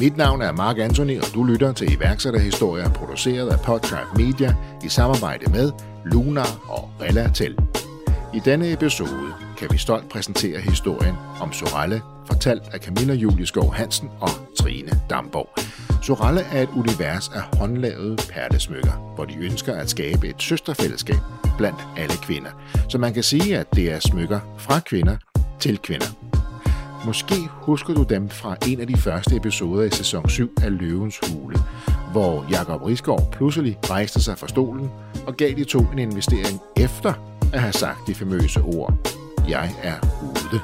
mit navn er Mark Anthony, og du lytter til iværksætterhistorier produceret af Podtribe Media i samarbejde med Lunar og Relatel. I denne episode kan vi stolt præsentere historien om Sorelle, fortalt af Camilla Julieskov Hansen og Trine Damborg. Sorelle er et univers af håndlavede perlesmykker, hvor de ønsker at skabe et søsterfællesskab blandt alle kvinder. Så man kan sige, at det er smykker fra kvinder til kvinder. Måske husker du dem fra en af de første episoder i sæson 7 af Løvens Hule, hvor Jakob Risgaard pludselig rejste sig fra stolen og gav de to en investering efter at have sagt de famøse ord, jeg er ude.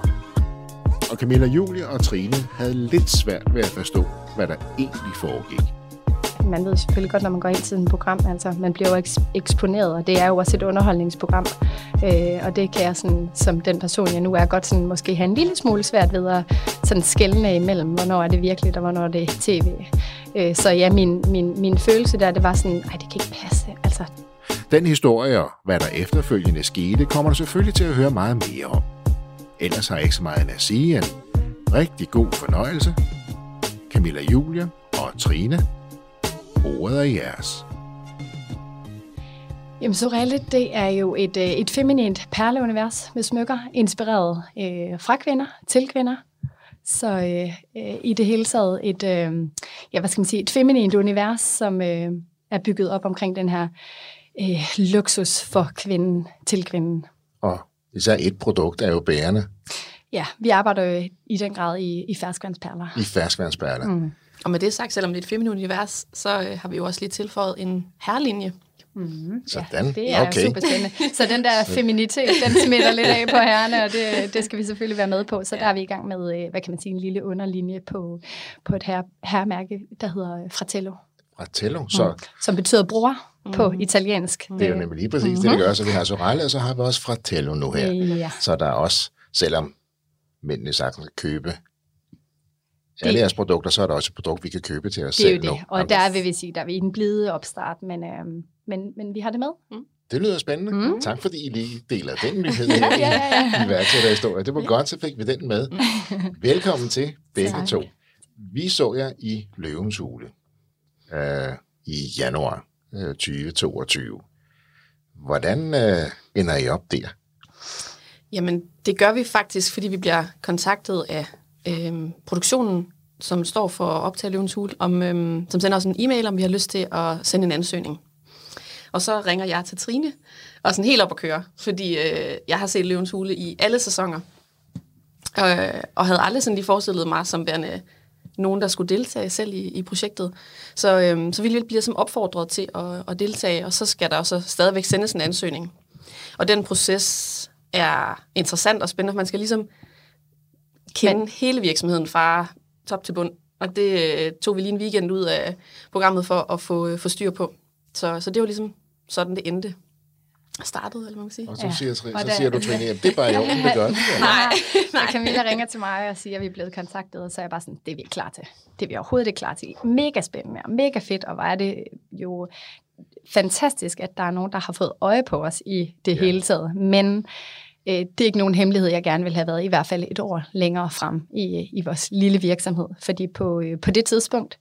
Og Camilla Julie og Trine havde lidt svært ved at forstå, hvad der egentlig foregik. Man ved selvfølgelig godt, når man går ind til et program, altså man bliver jo eks- eksponeret, og det er jo også et underholdningsprogram. Øh, og det kan jeg sådan, som den person, jeg nu er, godt sådan, måske have en lille smule svært ved at sådan skælne imellem, hvornår er det virkeligt, og hvornår er det tv. Øh, så ja, min, min, min følelse der, det var sådan, nej, det kan ikke passe. Altså, Den historie og hvad der efterfølgende skete, kommer du selvfølgelig til at høre meget mere om. Ellers har jeg ikke så meget at sige end rigtig god fornøjelse. Camilla Julia og Trine, ordet er jeres. Jamen, Sorelle, det er jo et, øh, et feminint perleunivers med smykker, inspireret øh, fra kvinder til kvinder. Så øh, øh, i det hele taget et, øh, ja, hvad skal man sige, et feminint univers, som øh, er bygget op omkring den her øh, luksus for kvinden til kvinden. Og især et produkt er jo bærende Ja, vi arbejder jo i den grad i, i ferskvandsperler. i ferskvandsperler. Mm. Og med det sagt, selvom det er et feminint univers, så øh, har vi jo også lige tilføjet en herrelinje. Sådan. Det er okay. super spændende. Så den der feminitet, den smitter lidt af på herrene, og det, det skal vi selvfølgelig være med på. Så der er vi i gang med, øh, hvad kan man sige, en lille underlinje på, på et her, herremærke, der hedder øh, Fratello, Fratello, så som betyder bror på italiensk. det er jo nemlig lige præcis det, det gør. Så vi har Sorelle, og så har vi også Fratello nu her. Ja. Så der er også, selvom mændene sagtens kan købe alle Det- jeres produkter, så er der også et produkt, vi kan købe til os Det er jo selv det, nu. og der vil vi sige, der er vi i den blide opstart, men, øhm, men, men vi har det med. Det lyder spændende. Mm. Tak fordi I lige deler den nyhed her Ja, ja, ja. i iværksætterhistorie. Det var godt, så fik vi den med. Velkommen til begge Tak. to. Vi så jer i Løvens Hule øh, i januar øh, 2022. Hvordan øh, ender I op der? Jamen, det gør vi faktisk, fordi vi bliver kontaktet af øh, produktionen, som står for at optage Løvens Hul, om, øh, som sender os en e-mail, om vi har lyst til at sende en ansøgning. Og så ringer jeg til Trine, og sådan helt op at køre, fordi øh, jeg har set Løvens Hule i alle sæsoner, øh, og havde aldrig sådan lige forestillet mig som værende nogen, der skulle deltage selv i, i projektet. Så, øh, så vi bliver som opfordret til at, at deltage, og så skal der også stadigvæk sendes en ansøgning. Og den proces er interessant og spændende, for man skal ligesom kende Men... hele virksomheden fra top til bund. Og det øh, tog vi lige en weekend ud af programmet for at få, øh, få styr på. Så, så det var ligesom sådan, det endte. Startede, eller hvad man kan sige. Og så, Ja. siger, Trine, Og så siger du, Trine, at det er bare i orden, det godt. Nej, nej. Camilla ringer til mig og siger, at vi er blevet kontaktet, og så er jeg bare sådan, det er vi ikke klar til. Det er vi overhovedet ikke klar til. Mega spændende og mega fedt, og hvor er det jo fantastisk, at der er nogen, der har fået øje på os i det ja. hele taget. Men øh, det er ikke nogen hemmelighed, jeg gerne vil have været i hvert fald et år længere frem i, øh, i vores lille virksomhed. Fordi på, øh, på det tidspunkt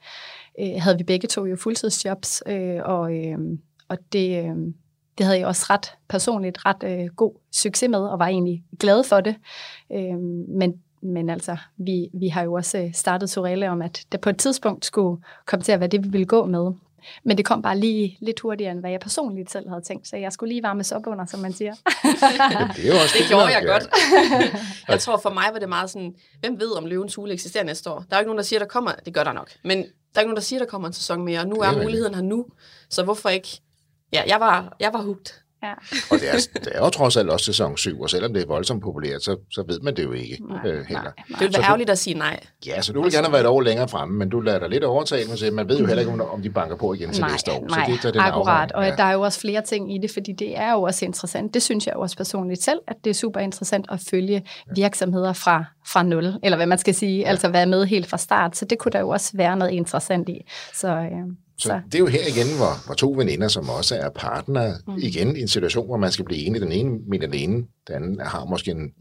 øh, havde vi begge to jo fuldtidsjobs, øh, og, øh, og det, øh, det havde jeg også ret personligt ret øh, god succes med, og var egentlig glad for det. Øh, men, men altså, vi, vi har jo også øh, startet Sorelle om, at det på et tidspunkt skulle komme til at være det, vi ville gå med men det kom bare lige lidt hurtigere, end hvad jeg personligt selv havde tænkt, så jeg skulle lige varmes op under, som man siger. det, er også det gjorde jeg godt. jeg tror for mig var det meget sådan, hvem ved om løvens hule eksisterer næste år? Der er jo ikke nogen, der siger, der kommer, det gør der nok, men der er ikke nogen, der siger, der kommer en sæson mere, og nu er, er muligheden her nu, så hvorfor ikke? Ja, jeg var, jeg var hugt. Ja. og det er, det er jo trods alt også sæson 7, og selvom det er voldsomt populært, så, så ved man det jo ikke Nej, øh, heller. nej, Det ville være ærgerligt at sige nej. Ja, så du vil gerne have været et år længere fremme, men du lader dig lidt overtage, men så man ved jo heller ikke, om- om de banker på igen til nej, næste år. nej, så det, er den akkurat. Og afvejning. der er jo også flere ting i det, fordi det er jo også interessant. Det synes jeg jo også personligt selv, at det er super interessant at følge virksomheder fra, fra nul, eller hvad man skal sige, altså være med helt fra start. Så det kunne der jo også være noget interessant i. Så, øh, Så så. det er jo her igen, hvor, hvor to veninder, som også er partnere, mm. igen i en situation, hvor man skal blive enige. Den ene mener den ene, den anden har måske en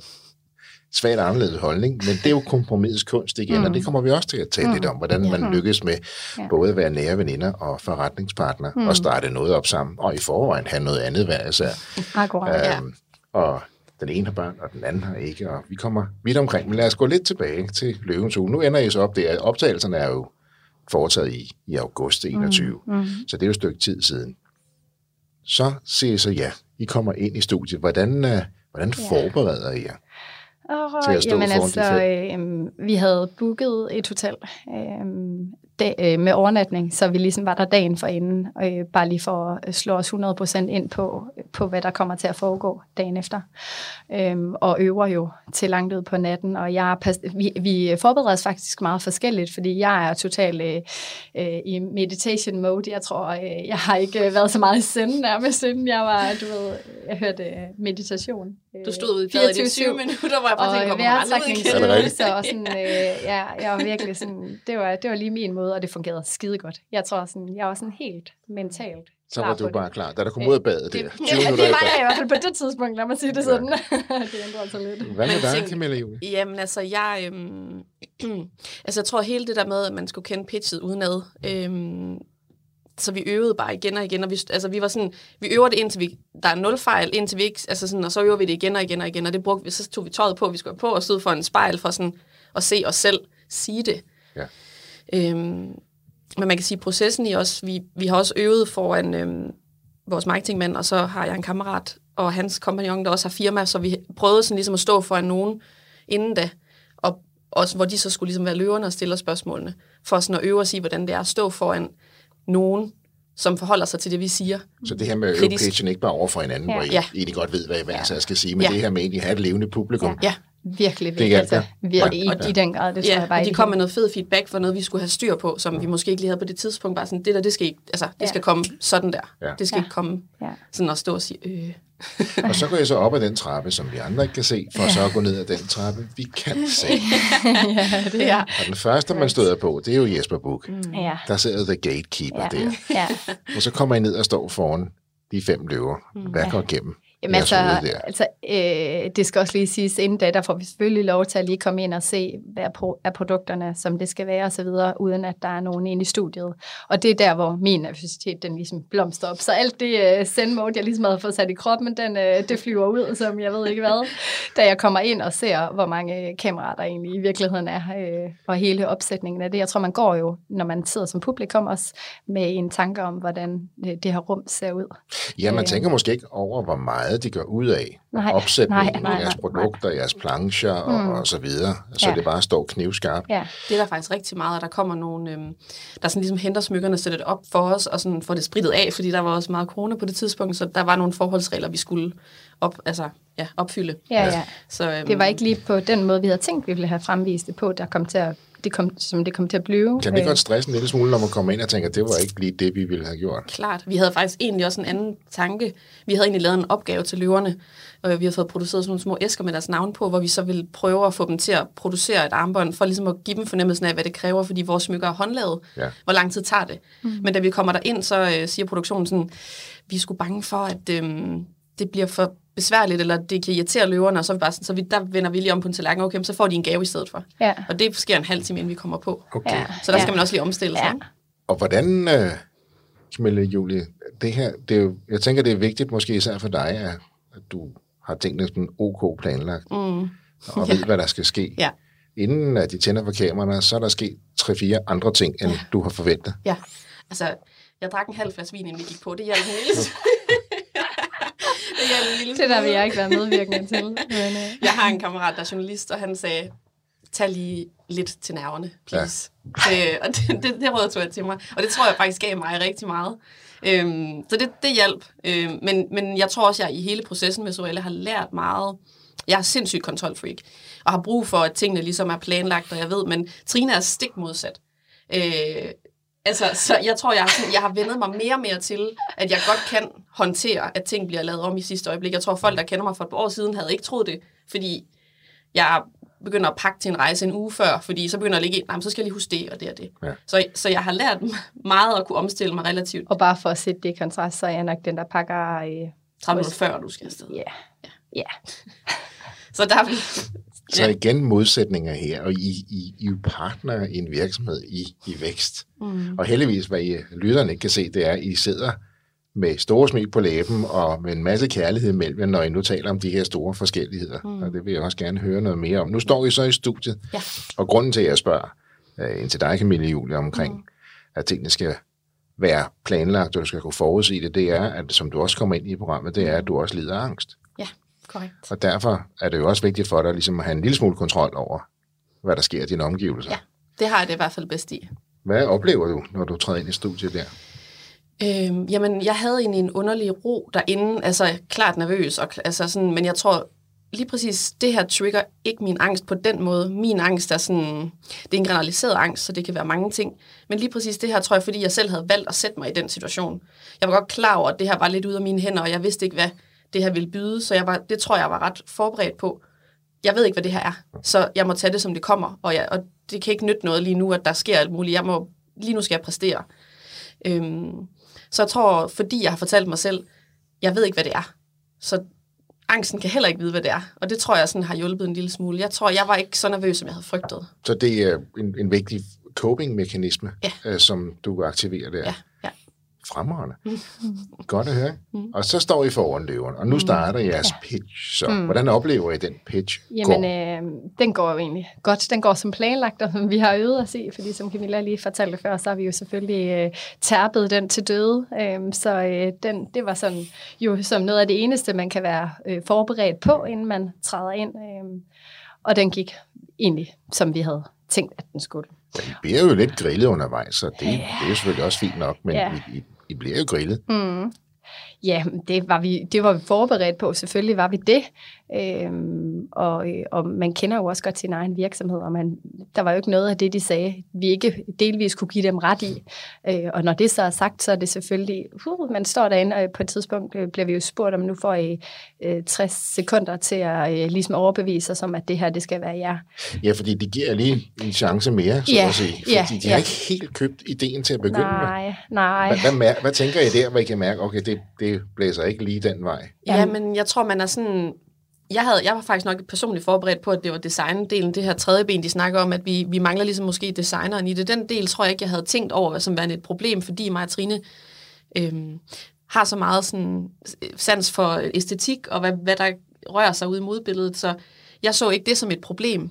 svagt anderledes holdning, men det er jo kompromisets kunst igen, mm. og det kommer vi også til at tale mm. lidt om, hvordan man lykkes med Ja. både at være nære veninder og forretningspartner, mm. og starte noget op sammen, og i forvejen have noget andet hver især. Akkurat, ja. Øhm, og den ene har børn, og den anden har ikke, og vi kommer vidt omkring. Men lad os gå lidt tilbage til Løvens Hule. Nu ender I så op der. Optagelserne er jo foretaget i, i august 21, mm, mm. så det er jo et stykke tid siden. Så siger I så ja, I kommer ind i studiet. Hvordan, uh, hvordan forbereder I jer? Oh, til at stå jamen altså, øh, vi havde booket et hotel øh, dag, øh, med overnatning, så vi ligesom var der dagen for inden, øh, bare lige for at øh, slå os 100% ind på, øh, på, hvad der kommer til at foregå dagen efter. Øh, og øver jo til langt ud på natten, og jeg vi, vi forbereder os faktisk meget forskelligt, fordi jeg er totalt øh, øh, i meditation mode. Jeg tror, øh, jeg har ikke været så meget i senden nærmest, siden jeg var, du ved, jeg hørte øh, meditation. Øh, Du stod ude i badet i 20 minutter, hvor jeg bare tænkte, og kommer aldrig ud igen. Det rigtigt? vejrtrækningsøvelser, og sådan, øh, ja, jeg var virkelig sådan, det var, det var lige min måde, og det fungerede skide godt. Jeg tror sådan, jeg var sådan helt mentalt Så var du det. bare klar. Da du kom ud af badet der. Det, 20 ja, det var jeg i hvert fald på det tidspunkt, lad mig sige det sådan. det ændrer sig lidt. Hvad med dig, Camilla Julie? Jamen altså, jeg, øhm, altså, jeg tror hele det der med, at man skulle kende pitchet udenad, øhm, så vi øvede bare igen og igen, og vi, altså, vi var sådan, vi øver det indtil vi, der er nul fejl, indtil vi ikke, altså sådan, og så øver vi det igen og igen og igen, og det brugte vi, så tog vi tøjet på, vi skulle på og stod for en spejl for sådan at se os selv sige det. Ja. Øhm, men man kan sige, processen i os, vi, vi har også øvet foran øhm, vores marketingmand, og så har jeg en kammerat, og hans kompagnon, der også har firma, så vi prøvede sådan ligesom at stå foran nogen inden da, og også hvor de så skulle ligesom være løverne og stille spørgsmålene, for sådan at øve os i, hvordan det er at stå foran nogen, som forholder sig til det, vi siger. Så det her med at øve pitchen ikke bare over for hinanden, Ja. hvor I Ja. egentlig godt ved, hvad hvad jeg så skal sige, men Ja. det her med egentlig at have et levende publikum. Ja, Virkelig, Det virkelig. hjalp Altså, virkelig Ja. i, i, den grad, det tror ja jeg bare og de kom med noget fed feedback for noget, vi skulle have styr på, som vi måske ikke lige havde på det tidspunkt. Bare sådan, det der, det skal, ikke, altså, det Ja. skal komme sådan der. Ja. Det skal Ja. ikke komme Ja. sådan at stå og sige, øh. Og så går jeg så op ad den trappe, som vi andre ikke kan se, for så at gå ned ad den trappe, vi kan se. ja, det er. Ja. Og den første, man støder på, det er jo Jesper Buch. Mm. Ja. Der sidder The Gatekeeper Ja. der. ja. Og så kommer I ned og står foran de fem løver. Hvad går igennem? Jamen altså, der? altså øh, det skal også lige siges, inden da, der får vi selvfølgelig lov til at lige komme ind og se, hvad er pro- er produkterne, som det skal være og så videre, uden at der er nogen inde i studiet. Og det er der, hvor min nervøsitet, den ligesom blomster op. Så alt det øh, send mode, jeg ligesom havde fået sat i kroppen, den, øh, det flyver ud, som jeg ved ikke hvad. Da jeg kommer ind og ser, hvor mange kameraer der egentlig i virkeligheden er, øh, og hele opsætningen af det. Jeg tror, man går jo, når man sidder som publikum også, med en tanke om, hvordan øh, det her rum ser ud. Ja, man øh, tænker måske ikke over, hvor meget de går ud af. Nej, Opsætningen, nej, nej, jeres nej, produkter, jeres plancher og, Mm. og så videre. Så Ja. det bare står knivskarpt. Ja. Det er der faktisk rigtig meget, og der kommer nogle, øhm, der sådan ligesom henter smykkerne og sætter det op for os, og sådan får det spritet af, fordi der var også meget corona på det tidspunkt, så der var nogle forholdsregler, vi skulle op, altså, ja, opfylde. Ja, ja. Så, øhm, Det var ikke lige på den måde, vi havde tænkt, vi ville have fremvist det på, der kom til at, det kom, som det kom til at blive. Kan det Øh, godt stresse en lille smule, når man kommer ind og tænker, at det var ikke lige det, vi ville have gjort? Klart. Vi havde faktisk egentlig også en anden tanke. Vi havde egentlig lavet en opgave til løverne, og vi havde fået produceret sådan nogle små æsker med deres navn på, hvor vi så ville prøve at få dem til at producere et armbånd, for ligesom at give dem fornemmelsen af, hvad det kræver, fordi vores smykker er håndlavet. Ja. Hvor lang tid tager det? Mm. Men da vi kommer der ind, så øh, siger produktionen sådan, vi er sgu bange for, at øhm, det bliver for besværligt, eller det kan irritere løverne, og så, vi bare sådan, så vi, der vender vi lige om på en tallerken, okay, så får de en gave i stedet for. Ja. Og det sker en halv time, inden vi kommer på. Okay. Ja. Så der skal Ja. man også lige omstille sig. Ja. Og hvordan, øh, Camilla Julie, det her, det er jo, jeg tænker, det er vigtigt måske især for dig, at, at du har tingene sådan OK planlagt, Mm. og ved, hvad der skal ske. Ja. Inden at de tænder for kameraerne, så er der sket tre-fire andre ting, end Ja. du har forventet. Ja, altså Jeg drak en halv flaske vin, inden vi gik på. Det hjalp en lille det Det der vil jeg ikke være medvirkende til. Men, uh... Jeg har en kammerat, der er journalist, og han sagde, tag lige lidt til nerverne, please. Ja. Øh, og det, det, det råd tog jeg til mig. Og det tror jeg faktisk gav mig rigtig meget. Øhm, så det, det hjalp. Øhm, men, men jeg tror også, at jeg i hele processen med Sorelle har lært meget. Jeg er sindssygt kontrolfreak, og har brug for, at tingene ligesom er planlagt, og jeg ved, men Trine er stik modsat. Øh, altså, så jeg tror, jeg har, sådan, jeg har vendet mig mere og mere til, at jeg godt kan håndtere, at ting bliver lavet om i sidste øjeblik. Jeg tror, folk, der kender mig for et par år siden, havde ikke troet det, fordi jeg begynder at pakke til en rejse en uge før, fordi så begynder jeg at ligge ind, så skal jeg lige huske det og det og det. Ja. Så, så jeg har lært meget at kunne omstille mig relativt. Og bare for at sætte det i kontrast, så er jeg nok den, der pakker... Øh, 30 minutter før, du skal afsted. Ja. Ja. Yeah. så der så igen modsætninger her, og I, I, I er partner i en virksomhed i, i vækst. Mm. Og heldigvis, hvad I lytterne ikke kan se, det er, at I sidder med store smil på læben og med en masse kærlighed imellem når I nu taler om de her store forskelligheder. Mm. Og det vil jeg også gerne høre noget mere om. Nu står I så i studiet, ja. og grunden til, at jeg spørger uh, ind til dig, Camille Julie, omkring, mm. at tingene skal være planlagt, og du skal kunne forudsige det, det er, at som du også kommer ind i programmet, det er, at du også lider af angst. Ja, korrekt. Og derfor er det jo også vigtigt for dig ligesom at have en lille smule kontrol over, hvad der sker i dine omgivelser. Ja, det har jeg det i hvert fald bedst i. Hvad oplever du, når du træder ind i studiet der? Øhm, jamen, jeg havde egentlig en underlig ro derinde, altså klart nervøs, og, altså sådan, men jeg tror lige præcis, det her trigger ikke min angst på den måde. Min angst er sådan, det er en generaliseret angst, så det kan være mange ting. Men lige præcis det her tror jeg, fordi jeg selv havde valgt at sætte mig i den situation. Jeg var godt klar over, at det her var lidt ude af mine hænder, og jeg vidste ikke, hvad det her ville byde, så jeg var, det tror jeg var ret forberedt på. Jeg ved ikke, hvad det her er, så jeg må tage det, som det kommer, og, jeg, og det kan ikke nytte noget lige nu, at der sker alt muligt. Jeg må, lige nu skal jeg præstere. Øhm, så jeg tror, fordi jeg har fortalt mig selv, jeg ved ikke, hvad det er. Så angsten kan heller ikke vide, hvad det er. Og det tror jeg sådan har hjulpet en lille smule. Jeg tror, jeg var ikke så nervøs, som jeg havde frygtet. Så det er en, en vigtig coping-mekanisme, ja. øh, som du aktiverer der. Ja. Fremragende. Godt at høre. Mm. Og så står I foran løveren, og nu mm. starter jeres pitch. Så mm. hvordan oplever I den pitch Jamen, øh, den går jo egentlig godt. Den går som planlagt, og som vi har øvet os i, fordi som Camilla lige fortalte før, så har vi jo selvfølgelig øh, tærpet den til døde. Øh, så øh, den, det var sådan jo som noget af det eneste, man kan være øh, forberedt på, inden man træder ind. Øh, og den gik egentlig, som vi havde tænkt, at den skulle. I bliver jo lidt grillet undervejs, så det, ja. det er jo selvfølgelig også fint nok, men ja. I, I i bliver jo grillet. Mm. Ja, det var, vi, det var vi forberedt på. Selvfølgelig var vi det. Øhm, og, og man kender jo også godt sin egen virksomhed, og man, der var jo ikke noget af det, de sagde, vi ikke delvis kunne give dem ret i. Øh, og når det så er sagt, så er det selvfølgelig, uh, man står derinde, og på et tidspunkt øh, bliver vi jo spurgt, om nu får I øh, 60 sekunder til at øh, ligesom overbevise os om, at det her, det skal være jer. Ja, fordi de giver lige en chance mere, så ja, at sige. Fordi ja, de har ja. ikke helt købt ideen til at begynde nej, med. Nej, hvad, hvad, hvad tænker I der, hvor I kan mærke, okay, det, det blæser ikke lige den vej? Ja, men jeg tror, man er sådan jeg, havde, jeg var faktisk nok personligt forberedt på, at det var designdelen, det her tredje ben, de snakker om, at vi, vi mangler ligesom måske designeren i det. Den del tror jeg ikke, jeg havde tænkt over som værende et problem, fordi mig og Trine øhm, har så meget sådan, sans for æstetik og hvad, hvad der rører sig ud i modbilledet, så jeg så ikke det som et problem.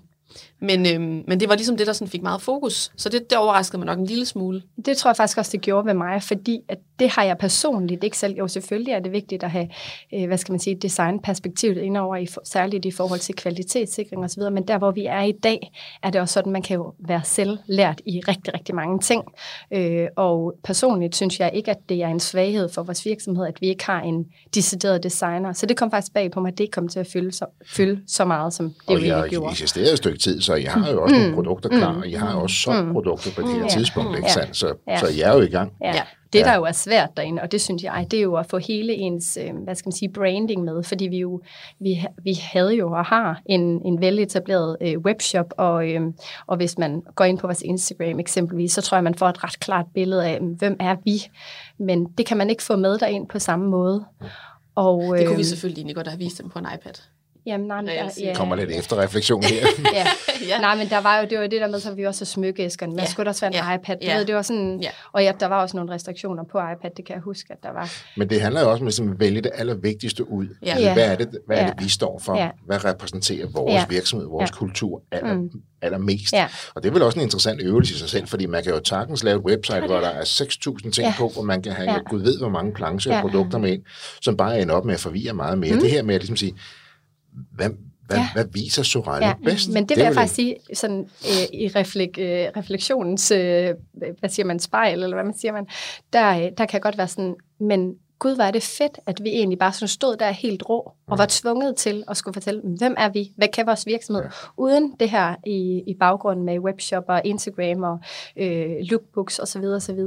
Men, øhm, men det var ligesom det, der sådan fik meget fokus. Så det, det overraskede mig nok en lille smule. Det tror jeg faktisk også, det gjorde ved mig, fordi at det har jeg personligt ikke selv. Jo, selvfølgelig er det vigtigt at have, øh, hvad skal man sige, designperspektivet indover, i, særligt i forhold til kvalitetssikring osv., men der, hvor vi er i dag, er det også sådan, man kan jo være selv lært i rigtig, rigtig mange ting. Øh, og personligt synes jeg ikke, at det er en svaghed for vores virksomhed, at vi ikke har en decideret designer. Så det kom faktisk bag på mig, at det ikke kom til at fylde så, fylde så meget, som det og jo egentlig gjorde. Og I et stykke tid, så I har jo også mm. nogle produkter klar, mm. og I har også solgt mm. produkter på det her mm. tidspunkt, ikke sandt? Så, ja. så I er jo i gang. Ja. Det, der jo er svært derinde, og det synes jeg, det er jo at få hele ens, øh, hvad skal man sige, branding med, fordi vi jo, vi, vi havde jo og har en, en veletableret øh, webshop, og, øh, og hvis man går ind på vores Instagram eksempelvis, så tror jeg, man får et ret klart billede af, hvem er vi, men det kan man ikke få med derind på samme måde. Og, øh, det kunne vi øh, selvfølgelig ikke godt have vist dem på en iPad. Jamen, nej, men der, ja, Kommer lidt efterrefleksion her. ja. Ja. Nej, men der var jo det, var det der med, så vi også har smykkeæskerne. Der Ja. skulle der også være en Ja. iPad. Du Ja. ved, det var sådan, Ja. og ja, der var også nogle restriktioner på iPad, det kan jeg huske, at der var. Men det handler jo også om ligesom at vælge det allervigtigste ud. Ja. Altså. Hvad er det, hvad er Ja. det vi står for? Ja. Hvad repræsenterer vores Ja. virksomhed, vores Ja. kultur aller, Mm. allermest? Ja. Og det er vel også en interessant øvelse i sig selv, fordi man kan jo sagtens lave et website, hvor der er 6.000 ting Ja. på, hvor man kan have, Ja. gud ved, hvor mange plancher Ja. og produkter med ind, som bare ender op med at forvirre meget mere. Mm. Det her med at ligesom sige, hvad, hvad, Ja. hvad viser Sorelle Ja, bedst? men det vil er jeg faktisk sige, sådan øh, i reflek, øh, refleksionens, øh, hvad siger man, spejl, eller hvad man siger man, der, øh, der kan godt være sådan, men gud, hvor er det fedt, at vi egentlig bare sådan stod der helt rå, og var tvunget til at skulle fortælle, hvem er vi, hvad kan vores virksomhed, uden det her i, i baggrunden med webshop og Instagram og øh, lookbooks osv. osv.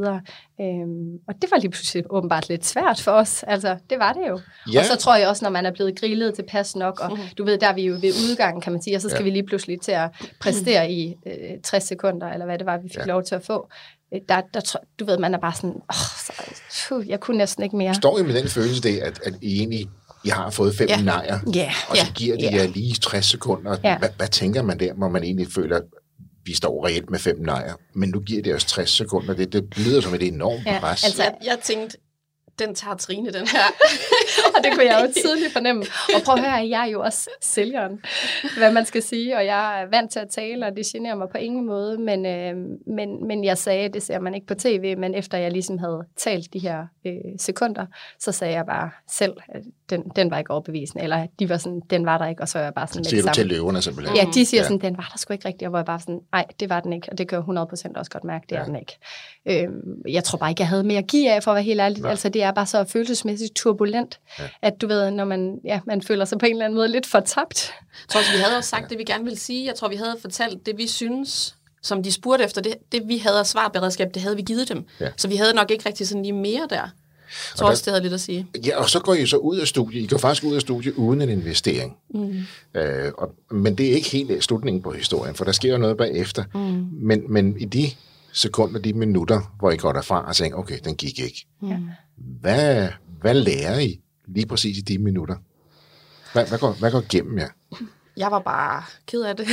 Øhm, og det var lige pludselig åbenbart lidt svært for os, altså det var det jo. Ja. Og så tror jeg også, når man er blevet grillet til pas nok, og du ved, der er vi jo ved udgangen, kan man sige, og så skal Ja. vi lige pludselig til at præstere i øh, 60 sekunder, eller hvad det var, vi fik ja. lov til at få. Øh, Der, der, du ved, man er bare sådan, åh, så, puh, jeg kunne næsten ikke mere. Står I med den følelse det, at, at I egentlig I har fået fem Ja. nejer, Ja, og så Ja. giver de Ja. jer lige 60 sekunder. Ja. Hvad, hvad tænker man der, hvor man egentlig føler, at vi står reelt med fem nejer, men nu giver det os 60 sekunder. Det, det lyder som et enormt Ja, pres. altså- Jeg, jeg tænkte, den tager Trine, den her. og det kunne jeg jo tydeligt fornemme. Og prøv at høre, jeg er jo også sælgeren, hvad man skal sige, og jeg er vant til at tale, og det generer mig på ingen måde, men, øh, men, men jeg sagde, det ser man ikke på tv, men efter jeg ligesom havde talt de her øh, sekunder, så sagde jeg bare selv, at den, den var ikke overbevisende, eller de var sådan, den var der ikke, og så var jeg bare sådan med Siger det du til løverne simpelthen? Ja, de siger Ja. sådan, den var der sgu ikke rigtigt, og hvor jeg bare sådan, nej, det var den ikke, og det kan jeg 100% også godt mærke, det Ja. er den ikke. Øhm, jeg tror bare ikke, jeg havde mere at give af, for at være helt ærlig. Nej. Altså, det er bare så følelsesmæssigt turbulent, Ja. ja. at du ved, når man, ja, man føler sig på en eller anden måde lidt fortabt. Jeg tror også, vi havde også sagt det, vi gerne ville sige. Jeg tror, vi havde fortalt det, vi synes, som de spurgte efter. Det, det vi havde af svarberedskab, det havde vi givet dem. Ja. Så vi havde nok ikke rigtig sådan lige mere der. Jeg tror der- også, det havde lidt at sige. Ja, og så går I så ud af studiet. I går faktisk ud af studiet uden en investering. Mm. Øh, og, men det er ikke helt slutningen på historien, for der sker jo noget bagefter. Mm. Men, men i de sekunder, de minutter, hvor I går derfra og tænker, okay, den gik ikke. Ja. Hvad, hvad lærer I lige præcis i de minutter? Hvad, hvad, går, hvad går gennem jer? Jeg var bare ked af det.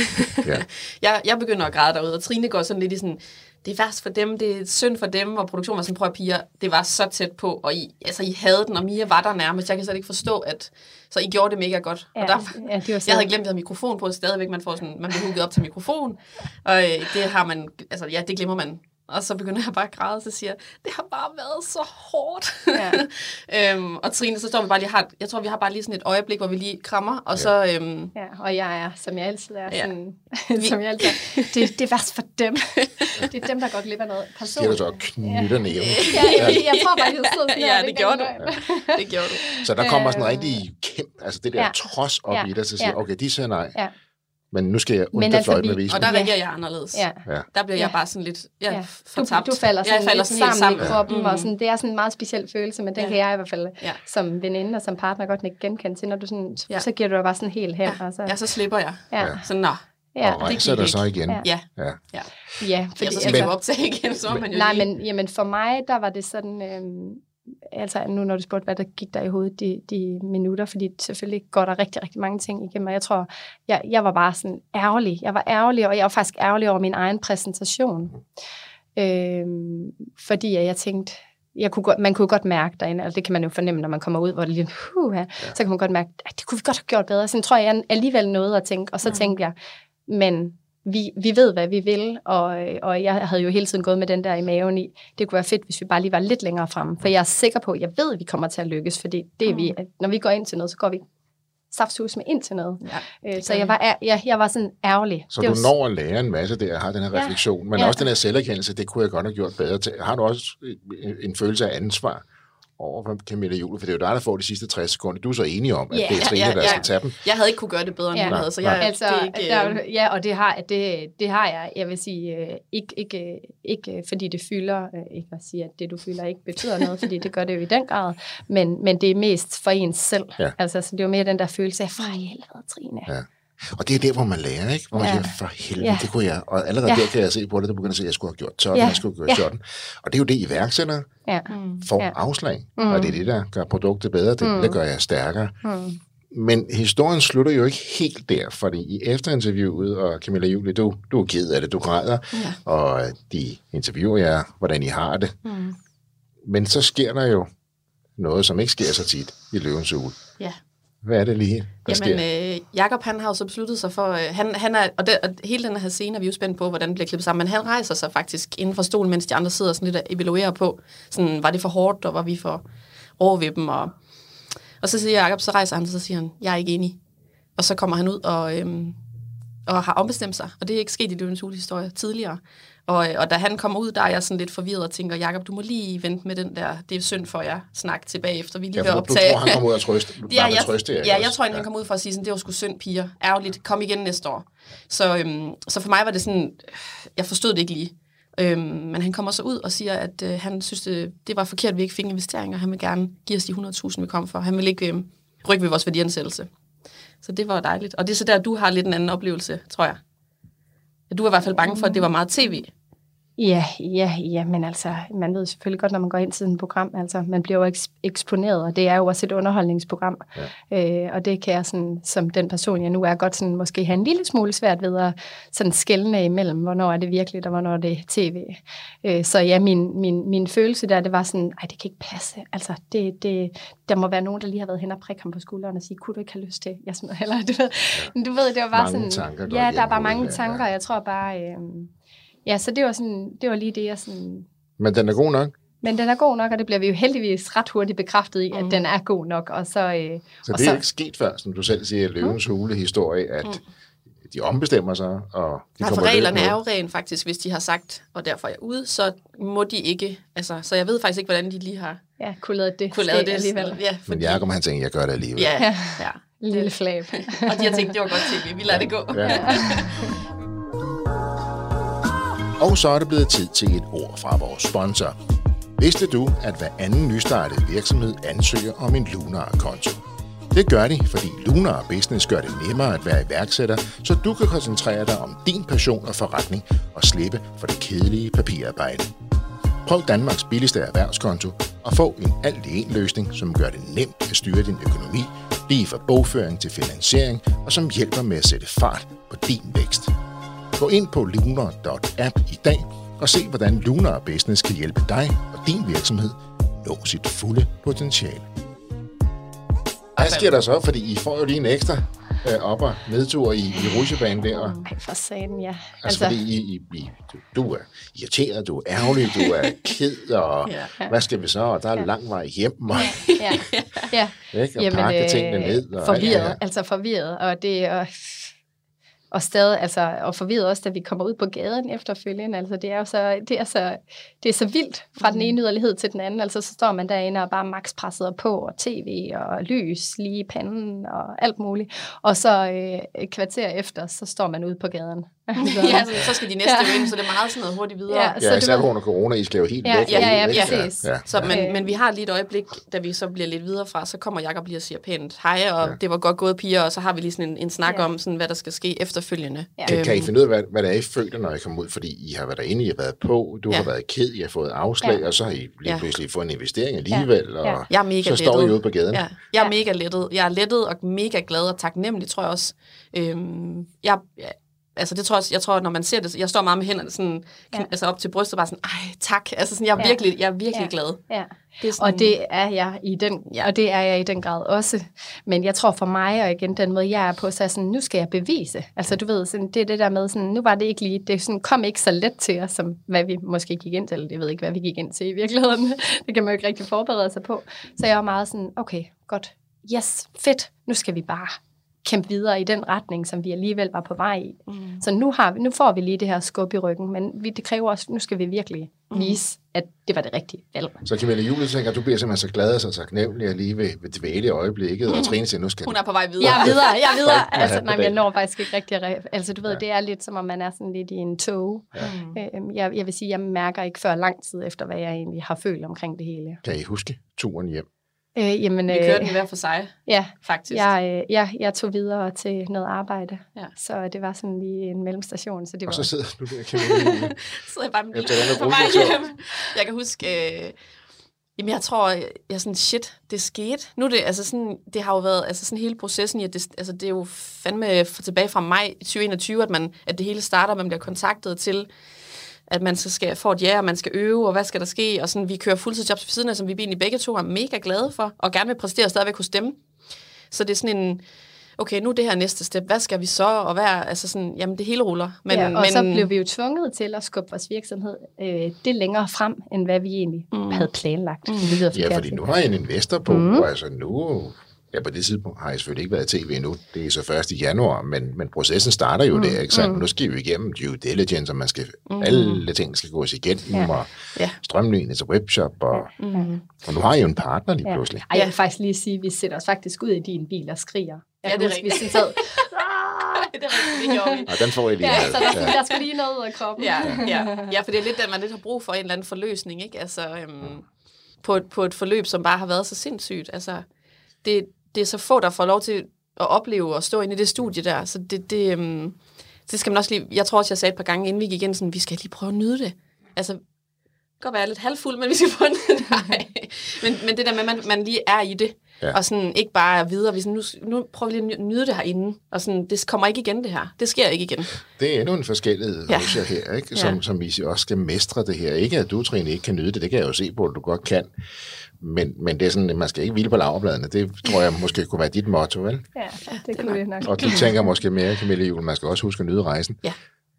Ja. jeg, jeg begynder at græde derude, og Trine går sådan lidt i sådan, det er værst for dem, det er synd for dem, og produktionen var sådan, prøv at piger, det var så tæt på, og I, altså, I havde den, og Mia var der nærmest. Jeg kan slet ikke forstå, at så I gjorde det mega godt. Ja, og der, ja, det var jeg havde glemt, at jeg havde mikrofon på, stadigvæk man får sådan, man bliver hugget op til mikrofon, og øh, det har man, altså ja, det glemmer man. Og så begynder jeg bare at græde, og så siger jeg, det har bare været så hårdt. Ja. øhm, og Trine, så står vi bare lige, har, jeg tror, vi har bare lige sådan et øjeblik, hvor vi lige krammer, og så, øhm, Ja, og jeg er, som jeg altid er, Ja. sådan, som jeg altid er, det, det er værst for dem. det er dem, der går glip af noget. Siger du så og knytter næven. Ja, jeg, jeg tror bare, sidder sådan Ja, her, det gjorde du. løgn. det gjorde du. Så der kommer sådan en rigtig kæmpe, altså det der Ja. ja. trods op Ja. i dig, så siger Ja. okay, de siger nej, Ja. Men nu skal jeg Men under altså, fløjt vi- med visen. Og der Ja. reagerer jeg anderledes. Ja. Ja. Der bliver jeg Ja. bare sådan lidt ja, Ja. fortabt. Du, du falder sådan, jeg falder lidt sammen, sammen. i kroppen, Mm. og sådan, det er sådan en meget speciel følelse, men den Ja. kan jeg i hvert fald Ja. som veninde og som partner godt ikke genkende til, når du sådan, Ja. ja. så giver du dig bare sådan helt hen. Ja. og så, ja, så slipper jeg. ja. Så nå, ja. og det rejser dig så igen. Ja. ja. Ja. ja. ja Fordi, fordi, så skal vi altså, jo optage igen, så er man jo Nej, lige... men, jamen for mig, der var det sådan, øhm, altså nu når du spurgte, hvad der gik der i hovedet de, de minutter, fordi selvfølgelig går der rigtig, rigtig mange ting igennem, og jeg tror, jeg, jeg var bare sådan ærgerlig. Jeg var ærgerlig, og jeg var faktisk ærgerlig over min egen præsentation. Øhm, fordi jeg tænkte, jeg kunne godt, man kunne godt mærke derinde, og det kan man jo fornemme, når man kommer ud, hvor det lige, huh, ja, så kan man godt mærke, at det kunne vi godt have gjort bedre. Så tror jeg, jeg alligevel nåede at tænke, og så Mm. tænkte jeg, men vi, vi ved, hvad vi vil, og, og jeg havde jo hele tiden gået med den der i maven i, det kunne være fedt, hvis vi bare lige var lidt længere fremme, for jeg er sikker på, jeg ved, at vi kommer til at lykkes, fordi det er vi, at når vi går ind til noget, så går vi saftsus med ind til noget. Ja, Øh, så jeg var, jeg, jeg var sådan ærgerlig. Så det du var, når at lære en masse der, har den her Ja. refleksion, men Ja. også den her selverkendelse, det kunne jeg godt have gjort bedre til. Har du også en- en følelse af ansvar over for Camilla Jule? For det er jo dig, der får de sidste 60 sekunder. Du er så enig om, at Ja. det er Trine, Ja, ja, der ja. skal tage dem. Jeg havde ikke kunne gøre det bedre, end Ja. hun havde, så Nej. jeg, Altså, det ikke... der, øh, ja, og det har, det, det har jeg, jeg vil sige, øh, ikke, ikke, ikke fordi det fylder, øh, ikke at sige, at det du fylder ikke betyder noget, fordi det gør det jo i den grad, men, men det er mest for ens selv. Ja. Altså, så det er jo mere den der følelse af, for helvede, Trine. Ja. Og det er der, hvor man lærer, ikke? Hvor man Ja. siger, for helvede, Ja. det kunne jeg. Og allerede Ja. der kan jeg se på det, der begynder at sige, at jeg skulle have gjort sådan, Ja. jeg skulle have gjort Ja. sådan. Og det er jo det, iværksættere Ja. får Ja. afslag. Mm. Og det er det, der gør produktet bedre, det, Mm. det gør jeg stærkere. Mm. Men historien slutter jo ikke helt der, fordi i efterinterviewet, og Camilla Julie, du, du er ked af det, du græder, ja. og de interviewer jer, hvordan I har det. Mm. Men så sker der jo noget, som ikke sker så tit i Løvens Ule. Ja. Hvad er det lige, der Jamen, sker? øh, Jakob han har jo så besluttet sig for, øh, han, han er, og, det, og hele den her scene er vi jo spændt på, hvordan det bliver klippet sammen, men han rejser sig faktisk inden for stolen, mens de andre sidder sådan lidt og evaluerer på, sådan, var det for hårdt, og var vi for over ved dem, og, og så siger Jakob, så rejser han, og så siger han, jeg er ikke enig. Og så kommer han ud og, øhm, og har ombestemt sig, og det er ikke sket i Løvens historie tidligere. Og, øh, og da han kommer ud, der er jeg sådan lidt forvirret og tænker, Jakob, du må lige vente med den der, det er synd for jer, snak tilbage efter, vi lige Ja, vil for du optage. tror, han kommer ud og trøste, Ja, jeg, trøste jer, ja, jeg tror, at han kom ud for at sige sådan, det var sgu synd, piger. Ærgerligt, kom igen næste år. Så, øhm, så for mig var det sådan, jeg forstod det ikke lige. Øhm, men han kommer så ud og siger, at øh, han synes, det, det var forkert, at vi ikke fik investeringer. Han vil gerne give os de 100.000, vi kom for. Han vil ikke øh, rykke ved vores værdiansættelse. Så det var dejligt. Og det er så der, du har lidt en anden oplevelse, tror jeg. Du var i hvert fald bange for, at det var meget tv. Ja, ja, ja, men altså, man ved selvfølgelig godt, når man går ind til sådan et program, altså, man bliver jo eks- eksponeret, og det er jo også et underholdningsprogram, ja. øh, og det kan jeg sådan, som den person, jeg nu er, godt sådan, måske have en lille smule svært ved at sådan skælne imellem, hvornår er det virkeligt, og hvornår er det tv. Øh, så ja, min, min, min følelse der, det var sådan, ej, det kan ikke passe, altså, det, det, der må være nogen, der lige har været hen og prikke ham på skulderen og sige, kunne du ikke have lyst til, jeg smider heller, du ved, ja. du ved, det var bare Mange sådan, tanker ja, der er bare mange hovedet, ja, tanker, jeg tror bare, øh, Ja, så det var, sådan, det var lige det, jeg sådan... Men den er god nok, Men den er god nok, og det bliver vi jo heldigvis ret hurtigt bekræftet i, at den er god nok. Og så, øh, så og det er ikke sket før, som du selv siger, Løvens Hule-historie, at de ombestemmer sig, og de Nej, kommer for reglerne er jo rent faktisk, hvis de har sagt, og derfor er jeg ude, så må de ikke, altså, så jeg ved faktisk ikke, hvordan de lige har ja, kunne lade det, kunne ske det alligevel. Ja, Men fordi, Jacob, han tænker, jeg gør det alligevel. ja, Ja. ja. Lille flab. Og de har tænkt, det var godt tv, vi lader det gå. Ja. Og så er det blevet tid til et ord fra vores sponsor. Vidste du, at hver anden nystartet virksomhed ansøger om en Lunar-konto? Det gør de, fordi Lunar Business gør det nemmere at være iværksætter, så du kan koncentrere dig om din passion og forretning og slippe for det kedelige papirarbejde. Prøv Danmarks billigste erhvervskonto og få en alt-i-en løsning, som gør det nemt at styre din økonomi, lige fra bogføring til finansiering, og som hjælper med at sætte fart på din vækst. Gå ind på lunar.app i dag og se, hvordan Lunar Business kan hjælpe dig og din virksomhed nå sit fulde potentiale. Hvad sker der så? Fordi I får jo lige en ekstra øh, op- og nedtur i, i rutsjebanen der. Og, Ej, for satan, ja. altså, fordi I, I, I, du, du er irriteret, du er ærgerlig, du er ked, og Ja. hvad skal vi så? Og der er lang vej hjem, og, ja, ja. ikke? og pakke tingene ned. Og, forvirret, Ja, ja. altså forvirret, og det er og stadig, altså, og forvirret også, da vi kommer ud på gaden efterfølgende, altså det er jo så, det er så, det er så vildt fra den ene yderlighed til den anden, altså så står man derinde og bare max presset på, og tv og lys lige i panden og alt muligt, og så øh, et kvarter efter, så står man ude på gaden. Altså, ja, så, så skal de næste Ja. ind, så det er meget sådan noget hurtigt videre. Ja, så Ja, især under corona, I skal jo helt Ja, væk. ja, ja, præcis. Ja, ja. Så, men, men vi har lige et øjeblik, da vi så bliver lidt videre fra, så kommer Jacob lige og siger pænt hej, og ja. det var godt gået, piger, og så har vi lige sådan en, en snak Ja. ja. om, sådan, hvad der skal ske efterfølgende. Ja. Kan, kan I finde ud af, hvad, hvad det er, I føler, når I kommer ud? Fordi I har været derinde, I har været på, du ja. Ja. har været ked, I har fået afslag, Ja. og så har I lige Ja. pludselig fået en investering alligevel, Ja. og Jeg er mega så lettet. står I ude på gaden. Ja, jeg er Ja. mega lettet. Jeg er lettet og mega glad og taknemmelig, tror jeg også. Øhm, jeg, ja, altså det tror jeg, jeg tror, når man ser det, jeg står meget med hænderne sådan, ja. altså op til brystet, bare sådan, ej, tak. Altså sådan, jeg er Ja. virkelig, jeg er virkelig Ja. glad. Ja. Det er sådan, Og det er jeg i den, ja. og det er jeg i den grad også. Men jeg tror for mig, og igen den måde, jeg er på, så er sådan, nu skal jeg bevise. Altså du ved, sådan, det er det der med, sådan, nu var det ikke lige, det sådan, kom ikke så let til os, som hvad vi måske gik ind til, eller jeg ved ikke, hvad vi gik ind til i virkeligheden. det kan man jo ikke rigtig forberede sig på. Så jeg var meget sådan, okay, godt, yes, fedt, nu skal vi bare kæmpe videre i den retning, som vi alligevel var på vej i. Mm. Så nu, har vi, nu får vi lige det her skub i ryggen, men vi, det kræver også, nu skal vi virkelig vise, at det var det rigtige valg. Så Camilla Julie tænker, at du bliver simpelthen så glad og så taknemmelig, og lige ved, ved dvæle i øjeblikket, og Trine siger, nu skal Hun er på vej videre. Jeg er videre, jeg er videre. Altså, nej, jeg når faktisk ikke rigtig at re- Altså, du ved, det er lidt som om, man er sådan lidt i en tog. Ja. Øhm, jeg, jeg vil sige, jeg mærker ikke før lang tid efter, hvad jeg egentlig har følt omkring det hele. Kan I huske turen hjem? Øh, jamen, Vi kørte den hver for sig, ja, faktisk. jeg, øh, jeg, jeg tog videre til noget arbejde. Ja. Så det var sådan lige en mellemstation. Så det var, Og så sidder du der, Julie. Så jeg bare med her på vej hjem. Jeg kan huske, øh, Jamen, jeg tror, jeg er sådan, shit, det skete. Nu er det, altså sådan, det har jo været, altså sådan hele processen, ja, det, altså det er jo fandme tilbage fra maj 2021, at, man, at det hele starter, man bliver kontaktet til, at man så skal få et ja, og man skal øve, og hvad skal der ske, og sådan, vi kører fuldtidsjobs ved siden af, som vi egentlig begge to er mega glade for, og gerne vil præstere stadigvæk hos dem. Så det er sådan en, okay, nu er det her næste step, hvad skal vi så, og hvad, altså sådan, jamen det hele ruller. Men, ja, og men, så blev vi jo tvunget til at skubbe vores virksomhed øh, det længere frem, end hvad vi egentlig mm. havde planlagt. Mm. Det ja, fordi nu har jeg en investor på, mm. og altså nu Ja, på det tidspunkt har jeg selvfølgelig ikke været i tv endnu. Det er så først i januar, men, men processen starter jo mm. der, ikke sandt? Mm. Nu skal vi igennem due diligence, og man skal, mm. alle ting skal gås igennem, ja. og ja. strømline til webshop, og, mm. og nu har I jo en partner lige ja. pludselig. Ej, jeg vil faktisk lige sige, at vi sætter os faktisk ud i din bil og skriger. Jeg ja, det er rigtigt. Vi sad, det er rigtigt, det gjorde vi. Og den får I lige. Ja, så der, ja. der skal lige noget ud af kroppen. Ja, ja. ja, for det er lidt, at man lidt har brug for en eller anden forløsning, ikke? Altså, øhm, på, et, på et forløb, som bare har været så sindssygt. Altså, det, det er så få, der får lov til at opleve og stå inde i det studie der. Så det, det, um, det skal man også lige... Jeg tror også, jeg sagde et par gange, inden vi gik ind, sådan, vi skal lige prøve at nyde det. Altså, det kan godt være lidt halvfuld, men vi skal at nyde det. men, men det der med, at man, man lige er i det, Ja. Og sådan ikke bare videre, vi sådan, nu, nu prøver vi lige at nyde det herinde, og sådan, det kommer ikke igen det her. Det sker ikke igen. Det er endnu en forskellighed ja. hos jer her, ikke? Som, ja. som vi også skal mestre det her. Ikke at du, Trine, ikke kan nyde det, det kan jeg jo se på, at du godt kan. Men, men det er sådan, at man skal ikke hvile på laverbladene. Det tror jeg måske kunne være dit motto, vel? Ja, det, det kunne det nok. Og du tænker måske mere, Camille Jule, man skal også huske at nyde rejsen. Ja.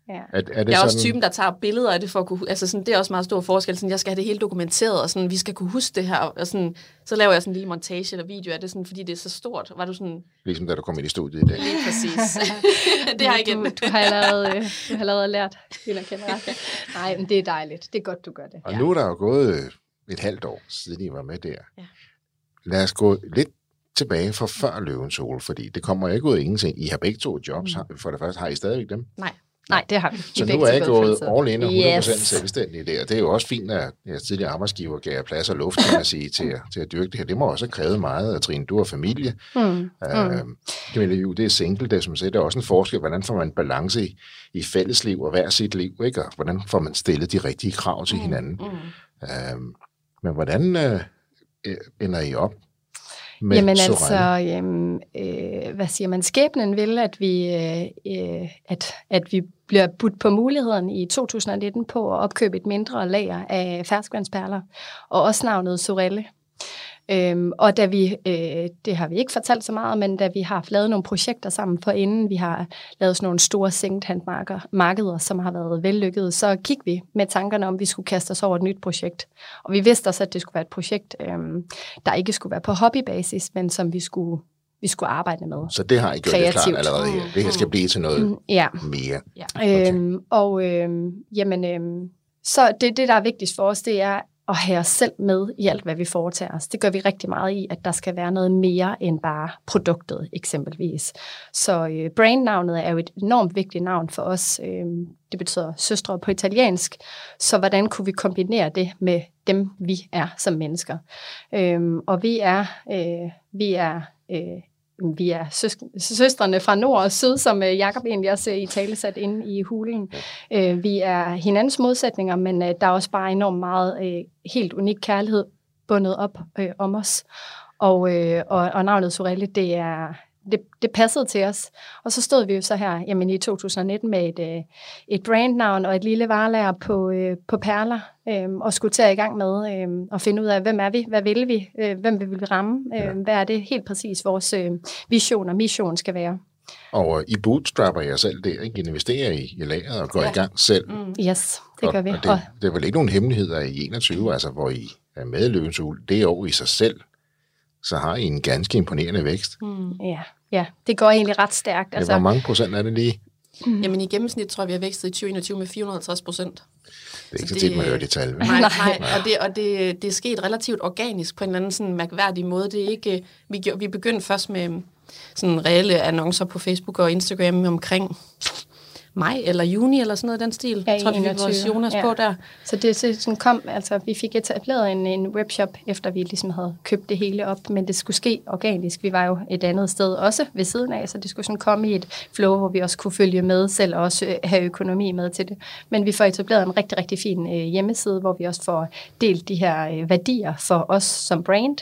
Ja. Er, er det jeg er sådan... også typen, der tager billeder af det for at kunne... Altså sådan, det er også meget stor forskel. Sådan, jeg skal have det hele dokumenteret, og sådan, vi skal kunne huske det her. Og sådan, så laver jeg sådan en lille montage eller video af det, sådan, fordi det er så stort. Var du sådan... Ligesom da du kom ind i studiet i dag. Lige præcis. det har jeg igen. Du, du, har allerede, øh, du har allerede lært hende at kende Nej, men det er dejligt. Det er godt, du gør det. Og ja. nu er der jo gået øh, et halvt år, siden I var med der. Ja. Lad os gå lidt tilbage fra før Løvens Sol, fordi det kommer ikke ud af ingenting. I har begge to jobs. Mm. For det første, har I stadigvæk dem? Nej. Nej, det har vi. Så nu er jeg gået all in og 100% yes. selvstændig der. Det er jo også fint, at jeg tidligere arbejdsgiver gav plads og luft, kan man sige, til, til at dyrke det her. Det må også have krævet meget af Trine. Du har familie. Mm. Øh, mm. jo, det er single, det er som sagt, det er også en forskel. Hvordan får man balance i, i fællesliv og hver sit liv, ikke? Og hvordan får man stillet de rigtige krav til mm. hinanden? Mm. Øh, men hvordan øh, ender I op med Jamen altså, jamen, øh, hvad siger man, skæbnen vil, at vi, øh, øh, at, at vi bliver budt på muligheden i 2019 på at opkøbe et mindre lager af ferskvandsperler, og også navnet Sorelle. Øhm, og da vi, øh, det har vi ikke fortalt så meget, men da vi har lavet nogle projekter sammen for inden, vi har lavet sådan nogle store second-hand-markeder, som har været vellykkede, så kiggede vi med tankerne om, at vi skulle kaste os over et nyt projekt. Og vi vidste også, at det skulle være et projekt, øh, der ikke skulle være på hobbybasis, men som vi skulle vi skulle arbejde med. Så det har I gjort det klart allerede her. Det her skal blive til noget mm, ja. mere. Ja. Okay. Øhm, og øhm, jamen, øhm, så det, det, der er vigtigst for os, det er, at have os selv med i alt, hvad vi foretager os. Det gør vi rigtig meget i, at der skal være noget mere end bare produktet eksempelvis. Så øh, brandnavnet er jo et enormt vigtigt navn for os. Øh, det betyder søstre på italiensk. Så hvordan kunne vi kombinere det med dem, vi er som mennesker? Øh, og vi er, øh, vi er øh, vi er søstrene fra nord og syd, som øh, Jakob egentlig også i tale sat inde i hulen. Øh, vi er hinandens modsætninger, men øh, der er også bare enormt meget helt unik kærlighed bundet op om os. Og, og, og navnet Sorelle, det er, det, det passede til os. Og så stod vi jo så her jamen, i 2019 med et, øh, et brandnavn og et lille varelager på, øh, på perler, øh, og skulle tage i gang med øh, at finde ud af, hvem er vi, hvad vil vi, øh, hvem vil vi ramme, øh, ja. hvad er det helt præcis vores øh, vision og mission skal være. Og I bootstrapper jer selv der, ikke? I investerer i, i lageret og går ja. i gang selv. Mm. Yes, det og, gør vi. Og det, det er vel ikke nogen hemmeligheder i 21, altså hvor I er med i Løvens det år i sig selv, så har I en ganske imponerende vækst. Mm. Ja, Ja, det går egentlig ret stærkt. Altså. Ja, hvor mange procent er det lige? Mm. Jamen i gennemsnit tror jeg, vi har vækstet i 2021 med 450 procent. Det er ikke så, så tit, man hører det tal. Nej, nej, og, det, og det, det er sket relativt organisk på en eller anden sådan mærkværdig måde. Det er ikke, vi, vi begyndte først med sådan reelle annoncer på Facebook og Instagram omkring maj eller juni eller sådan noget den stil. Ja, jeg tror, vi fik vores Jonas ja. på der. Så det så sådan kom, altså vi fik etableret en, en webshop, efter vi ligesom havde købt det hele op, men det skulle ske organisk. Vi var jo et andet sted også ved siden af, så det skulle sådan komme i et flow, hvor vi også kunne følge med selv og også øh, have økonomi med til det. Men vi får etableret en rigtig, rigtig fin øh, hjemmeside, hvor vi også får delt de her øh, værdier for os som brand,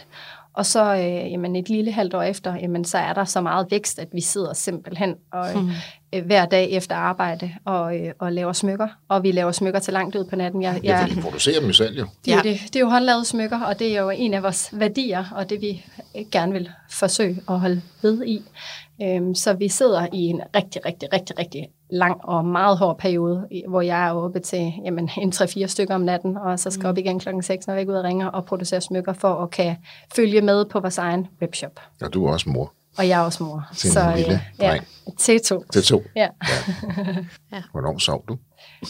og så øh, jamen et lille halvt år efter, jamen, så er der så meget vækst, at vi sidder simpelthen og, mm. øh, hver dag efter arbejde og, øh, og laver smykker. Og vi laver smykker til langt ud på natten. Jeg, jeg, ja, fordi I producerer dem selv jo. Det er, ja. det, det er jo håndlavede smykker, og det er jo en af vores værdier, og det vi gerne vil forsøge at holde ved i. Øhm, så vi sidder i en rigtig, rigtig, rigtig, rigtig lang og meget hård periode, hvor jeg er oppe til jamen, en 3-4 stykker om natten, og så skal mm. op igen klokken 6, når jeg går ud og ringer og producerer smykker for at kan følge med på vores egen webshop. Og du er også mor. Og jeg er også mor. Til så, en lille øh, ja, til to. Til to? Ja. ja. Hvornår sov du?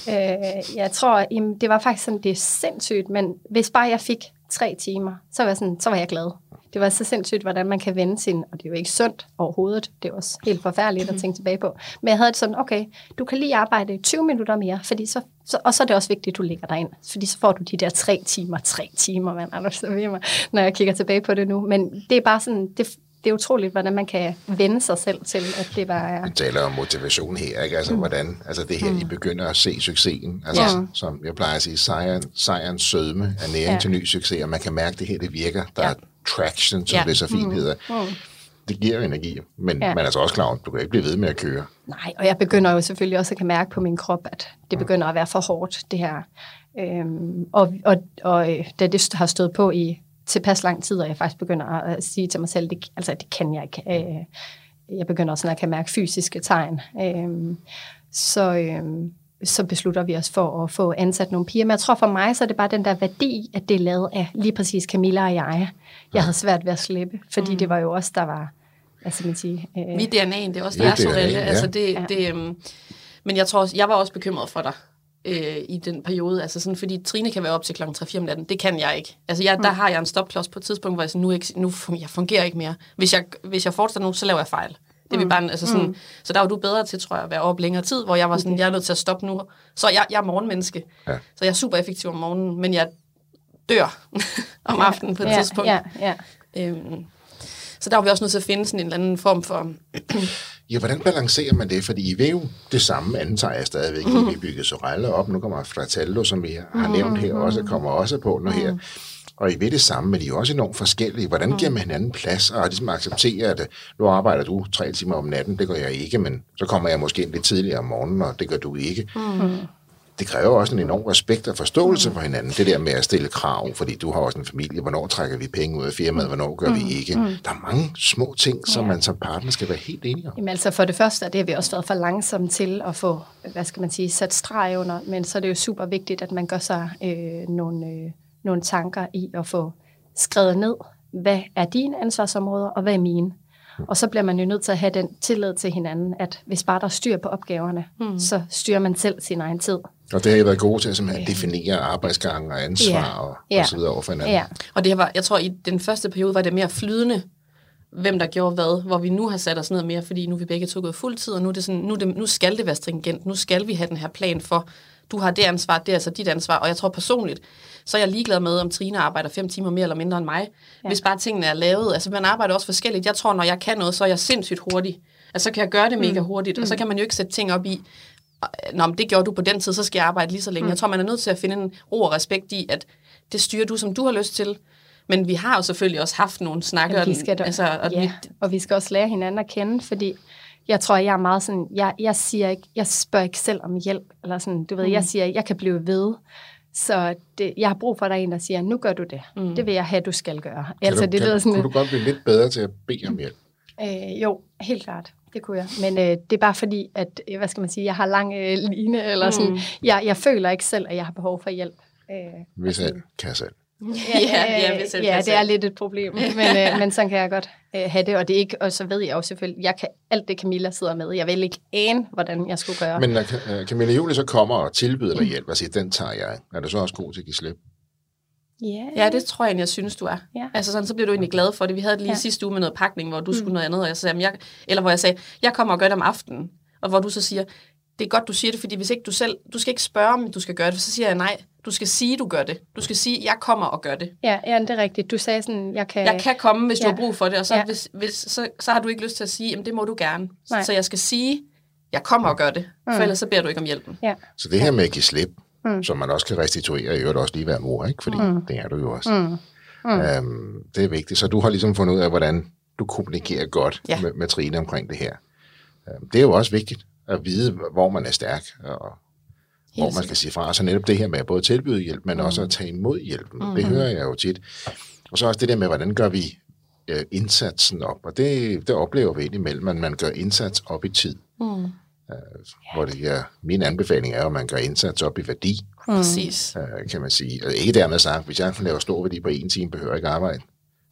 Øh, jeg tror, jamen, det var faktisk sådan, det er sindssygt, men hvis bare jeg fik tre timer, så var, sådan, så var jeg glad. Det var så sindssygt, hvordan man kan vende sin, og det er jo ikke sundt overhovedet, det er også helt forfærdeligt at tænke tilbage på. Men jeg havde det sådan, okay, du kan lige arbejde 20 minutter mere, fordi så, så, og så er det også vigtigt, at du ligger dig ind, fordi så får du de der tre timer, tre timer, man er så ved mig, når jeg kigger tilbage på det nu. Men det er bare sådan, det, det er utroligt, hvordan man kan vende sig selv til, at det bare er... Vi taler om motivation her, ikke? Altså, mm. hvordan, altså det her, mm. I begynder at se succesen. Altså, ja. som jeg plejer at sige, sejren, sejrens sødme er næring ja. til ny succes, og man kan mærke, at det her, det virker. Der ja. er traction, som ja. det så fint mm. hedder. Mm. Det giver jo energi, men ja. man er så også klar, du kan ikke blive ved med at køre. Nej, og jeg begynder jo selvfølgelig også at kan mærke på min krop, at det mm. begynder at være for hårdt, det her. Øhm, og, og, og øh, da det har stået på i tilpas lang tid, og jeg faktisk begynder at sige til mig selv, det, altså det kan jeg ikke. Øh, jeg begynder også, når jeg kan mærke fysiske tegn. Øh, så, øh, så beslutter vi os for at få ansat nogle piger. Men jeg tror for mig, så er det bare den der værdi, at det er lavet af lige præcis Camilla og jeg. Jeg havde svært ved at slippe, fordi mm. det var jo også der var, skal man sige... Øh, Vi DNA'en, det er også der, så ja. altså det, ja. det, øh, Men jeg tror også, jeg var også bekymret for dig øh, i den periode. Altså sådan, fordi Trine kan være op til kl. 3-4 om natten. Det kan jeg ikke. Altså jeg, mm. der har jeg en stopklods på et tidspunkt, hvor jeg sådan, nu, ikke, nu jeg fungerer ikke mere. Hvis jeg, hvis jeg fortsætter nu, så laver jeg fejl. Det mm. bare, altså sådan, mm. Så der var du bedre til, tror jeg, at være op længere tid, hvor jeg var sådan, okay. jeg er nødt til at stoppe nu. Så jeg, jeg er morgenmenneske. Ja. Så jeg er super effektiv om morgenen, men jeg dør om aftenen på et ja, tidspunkt. Ja, ja. Øhm, så der var vi også nødt til at finde sådan en eller anden form for... ja, hvordan balancerer man det? Fordi I vil jo det samme, antager jeg stadigvæk. Mm. Vi bygger Sorella op, nu kommer Fratello, som vi har nævnt her, også kommer også på nu her. Og I ved det samme, men I er jo også enormt forskellige. Hvordan giver man hinanden plads og ligesom accepterer, at nu arbejder du tre timer om natten, det gør jeg ikke, men så kommer jeg måske lidt tidligere om morgenen, og det gør du ikke. Mm det kræver også en enorm respekt og forståelse for hinanden, det der med at stille krav, fordi du har også en familie, hvornår trækker vi penge ud af firmaet, hvornår gør mm. vi ikke. Mm. Der er mange små ting, som ja. man som partner skal være helt enige om. Jamen altså for det første, det har vi også været for langsomme til at få, hvad skal man sige, sat streg under, men så er det jo super vigtigt, at man gør sig øh, nogle, øh, nogle tanker i at få skrevet ned, hvad er dine ansvarsområder, og hvad er mine. Og så bliver man jo nødt til at have den tillid til hinanden, at hvis bare der er styr på opgaverne, mm. så styrer man selv sin egen tid. Og det har I været gode til at simpelthen definere arbejdsgangen og ansvar ja. og, ja. og så videre over for hinanden. Ja. Og det var, jeg tror, i den første periode var det mere flydende, hvem der gjorde hvad, hvor vi nu har sat os ned mere, fordi nu er vi begge to gået fuldtid, og nu, er det sådan, nu, det, nu skal det være stringent, nu skal vi have den her plan for, du har det ansvar, det er altså dit ansvar, og jeg tror personligt, så er jeg ligeglad med, om Trine arbejder fem timer mere eller mindre end mig, ja. hvis bare tingene er lavet. Altså man arbejder også forskelligt. Jeg tror, når jeg kan noget, så er jeg sindssygt hurtig. Altså så kan jeg gøre det mega mm. hurtigt, mm. og så mm. kan man jo ikke sætte ting op i, Nå, men det gjorde du på den tid, så skal jeg arbejde lige så længe. Mm. Jeg tror, man er nødt til at finde en ro og respekt i, at det styrer du, som du har lyst til. Men vi har jo selvfølgelig også haft nogle snakker. vi skal da, altså, og, ja, vi, og vi skal også lære hinanden at kende, fordi jeg tror, jeg er meget sådan, jeg, jeg siger ikke, jeg spørger ikke selv om hjælp, eller sådan, du ved, mm. jeg siger, jeg kan blive ved. Så det, jeg har brug for, at der er en, der siger, nu gør du det. Mm. Det vil jeg have, du skal gøre. Kan altså, du, det kan, sådan, kunne du godt blive lidt bedre til at bede om hjælp? Øh, jo, helt klart. Det kunne jeg. Men øh, det er bare fordi, at, øh, hvad skal man sige, jeg har lang øh, line, eller sådan, mm. jeg, jeg føler ikke selv, at jeg har behov for hjælp. Øh, hvis jeg kan selv. Ja, ja, ja, hvis ja det er lidt et problem, men, øh, men sådan kan jeg godt øh, have det, og det er ikke, og så ved jeg jo selvfølgelig, jeg kan alt det Camilla sidder med, jeg vil ikke ane, hvordan jeg skulle gøre. Men når øh, Camilla Julie så kommer og tilbyder dig hjælp og siger, den tager jeg, er du så også god til at give slip? Yeah. Ja, det tror jeg, jeg synes, du er. Yeah. Altså sådan, så bliver du egentlig glad for det. Vi havde det lige yeah. sidste uge med noget pakning, hvor du mm. skulle noget andet, og jeg sagde, jeg, eller hvor jeg sagde, jeg kommer og gør det om aftenen, og hvor du så siger, det er godt, du siger det, fordi hvis ikke du selv, du skal ikke spørge, om du skal gøre det, for så siger jeg nej. Du skal sige, du gør det. Du skal sige, jeg kommer og gør det. Ja, ja det er rigtigt. Du sagde sådan, jeg kan... Jeg kan komme, hvis ja. du har brug for det, og så, Ja. hvis, hvis, så, så har du ikke lyst til at sige, jamen det må du gerne. Nej. Så jeg skal sige, jeg kommer og gør det, for ellers så beder du ikke om hjælpen. Ja. Så det her med at give slip, mm. som man også kan restituere, i øvrigt også lige hver mor, ikke? fordi mm. det er du jo også. Mm. Mm. Øhm, det er vigtigt. Så du har ligesom fundet ud af, hvordan du kommunikerer godt. Ja. med, med Trine omkring det her. Øhm, det er jo også vigtigt at vide, hvor man er stærk, og hvor man skal sige fra. Så netop det her med at både tilbyde hjælp, men mm. også at tage imod hjælpen. Mm. Det hører jeg jo tit. Og så også det der med, hvordan gør vi øh, indsatsen op. Og det, det oplever vi indimellem, at man gør indsats op i tid. Mm. Øh, hvor det, ja, min anbefaling er, at man gør indsats op i værdi, Mm. Præcis. øh, kan man sige. Og ikke dermed sagt, hvis jeg laver stor værdi på en time, behøver jeg ikke arbejde.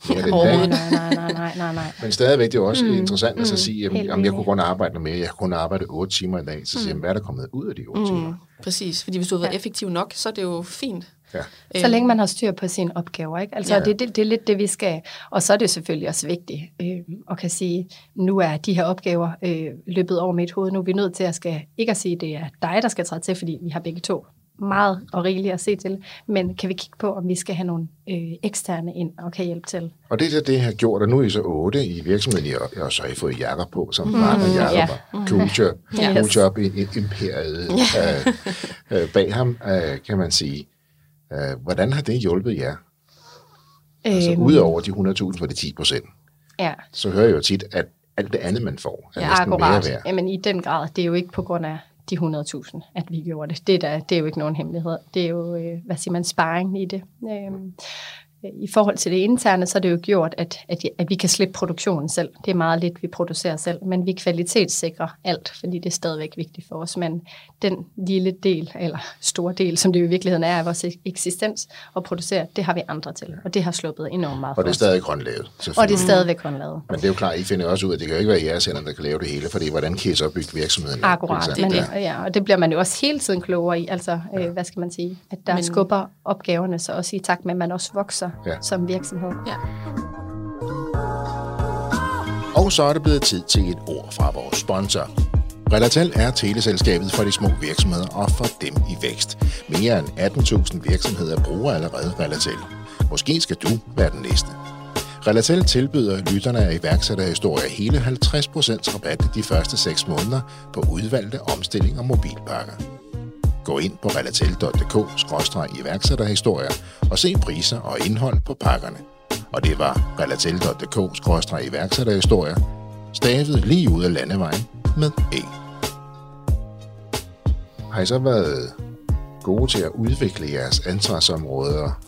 Overhovedet. dag. Nej, nej, nej, nej, nej, nej. Men stadigvæk, det er jo også mm. interessant at så sige, jamen, jamen, jeg kunne kun arbejde noget mere, jeg kunne kun arbejde 8 timer i dag. Så siger jeg, hvad er der kommet ud af de 8 mm. timer? Præcis, fordi hvis du har været effektiv nok, så er det jo fint. Ja. Så længe man har styr på sine opgaver, ikke? Altså, Ja. ja. det, det, det er lidt det, vi skal. Og så er det selvfølgelig også vigtigt øh, at kan sige, nu er de her opgaver øh, løbet over mit hoved. Nu er vi nødt til at skal, ikke at sige, at det er dig, der skal træde til, fordi vi har begge to meget og rigeligt at se til. Men kan vi kigge på, om vi skal have nogle øh, eksterne ind og kan hjælpe til? Og det er det, det har gjort, og nu er I så 8 i virksomheden, og, og så har I fået Jakob på, som mm, partner Jakob, ja. og cool job, Yes. cool job i, i imperiet øh, øh, bag ham, øh, kan man sige. Øh, hvordan har det hjulpet jer? Altså Øhm, udover de 100.000 for de 10 procent, Ja, så hører jeg jo tit, at alt det andet, man får, er ja næsten mere akkurat. værd. Jamen i den grad, det er jo ikke på grund af de 100.000, at vi gjorde det. Det er, der, det er jo ikke nogen hemmelighed. Det er jo, øh, hvad siger man, sparring i det. Øhm, i forhold til det interne, så er det jo gjort, at, at, at vi kan slippe produktionen selv. Det er meget lidt, vi producerer selv, men vi kvalitetssikrer alt, fordi det er stadigvæk vigtigt for os. Men den lille del, eller store del, som det jo i virkeligheden er af vores eksistens at producere, det har vi andre til, og det har sluppet enormt meget Og det er stadig håndlavet, Og det er stadigvæk håndlavet. Men det er jo klart, I finder også ud af, at det kan jo ikke være jeres hænder, der kan lave det hele, fordi hvordan kan I så bygge virksomheden? Akkurat, men, Ja. ja, og det bliver man jo også hele tiden klogere i. Altså, øh, hvad skal man sige? At der men, skubber opgaverne så også i takt med, at man også vokser Ja. som virksomhed. Ja. Og så er det blevet tid til et ord fra vores sponsor. Relatel er teleselskabet for de små virksomheder og for dem i vækst. Mere end 18.000 virksomheder bruger allerede Relatel. Måske skal du være den næste. Relatel tilbyder lytterne af iværksætterhistorier hele 50% rabat de første 6 måneder på udvalgte omstilling og mobilpakker. Gå ind på relatel.dk-iværksætterhistorier og se priser og indhold på pakkerne. Og det var relatel.dk-iværksætterhistorier, stavet lige ud af landevejen med E. Har I så været gode til at udvikle jeres ansvarsområder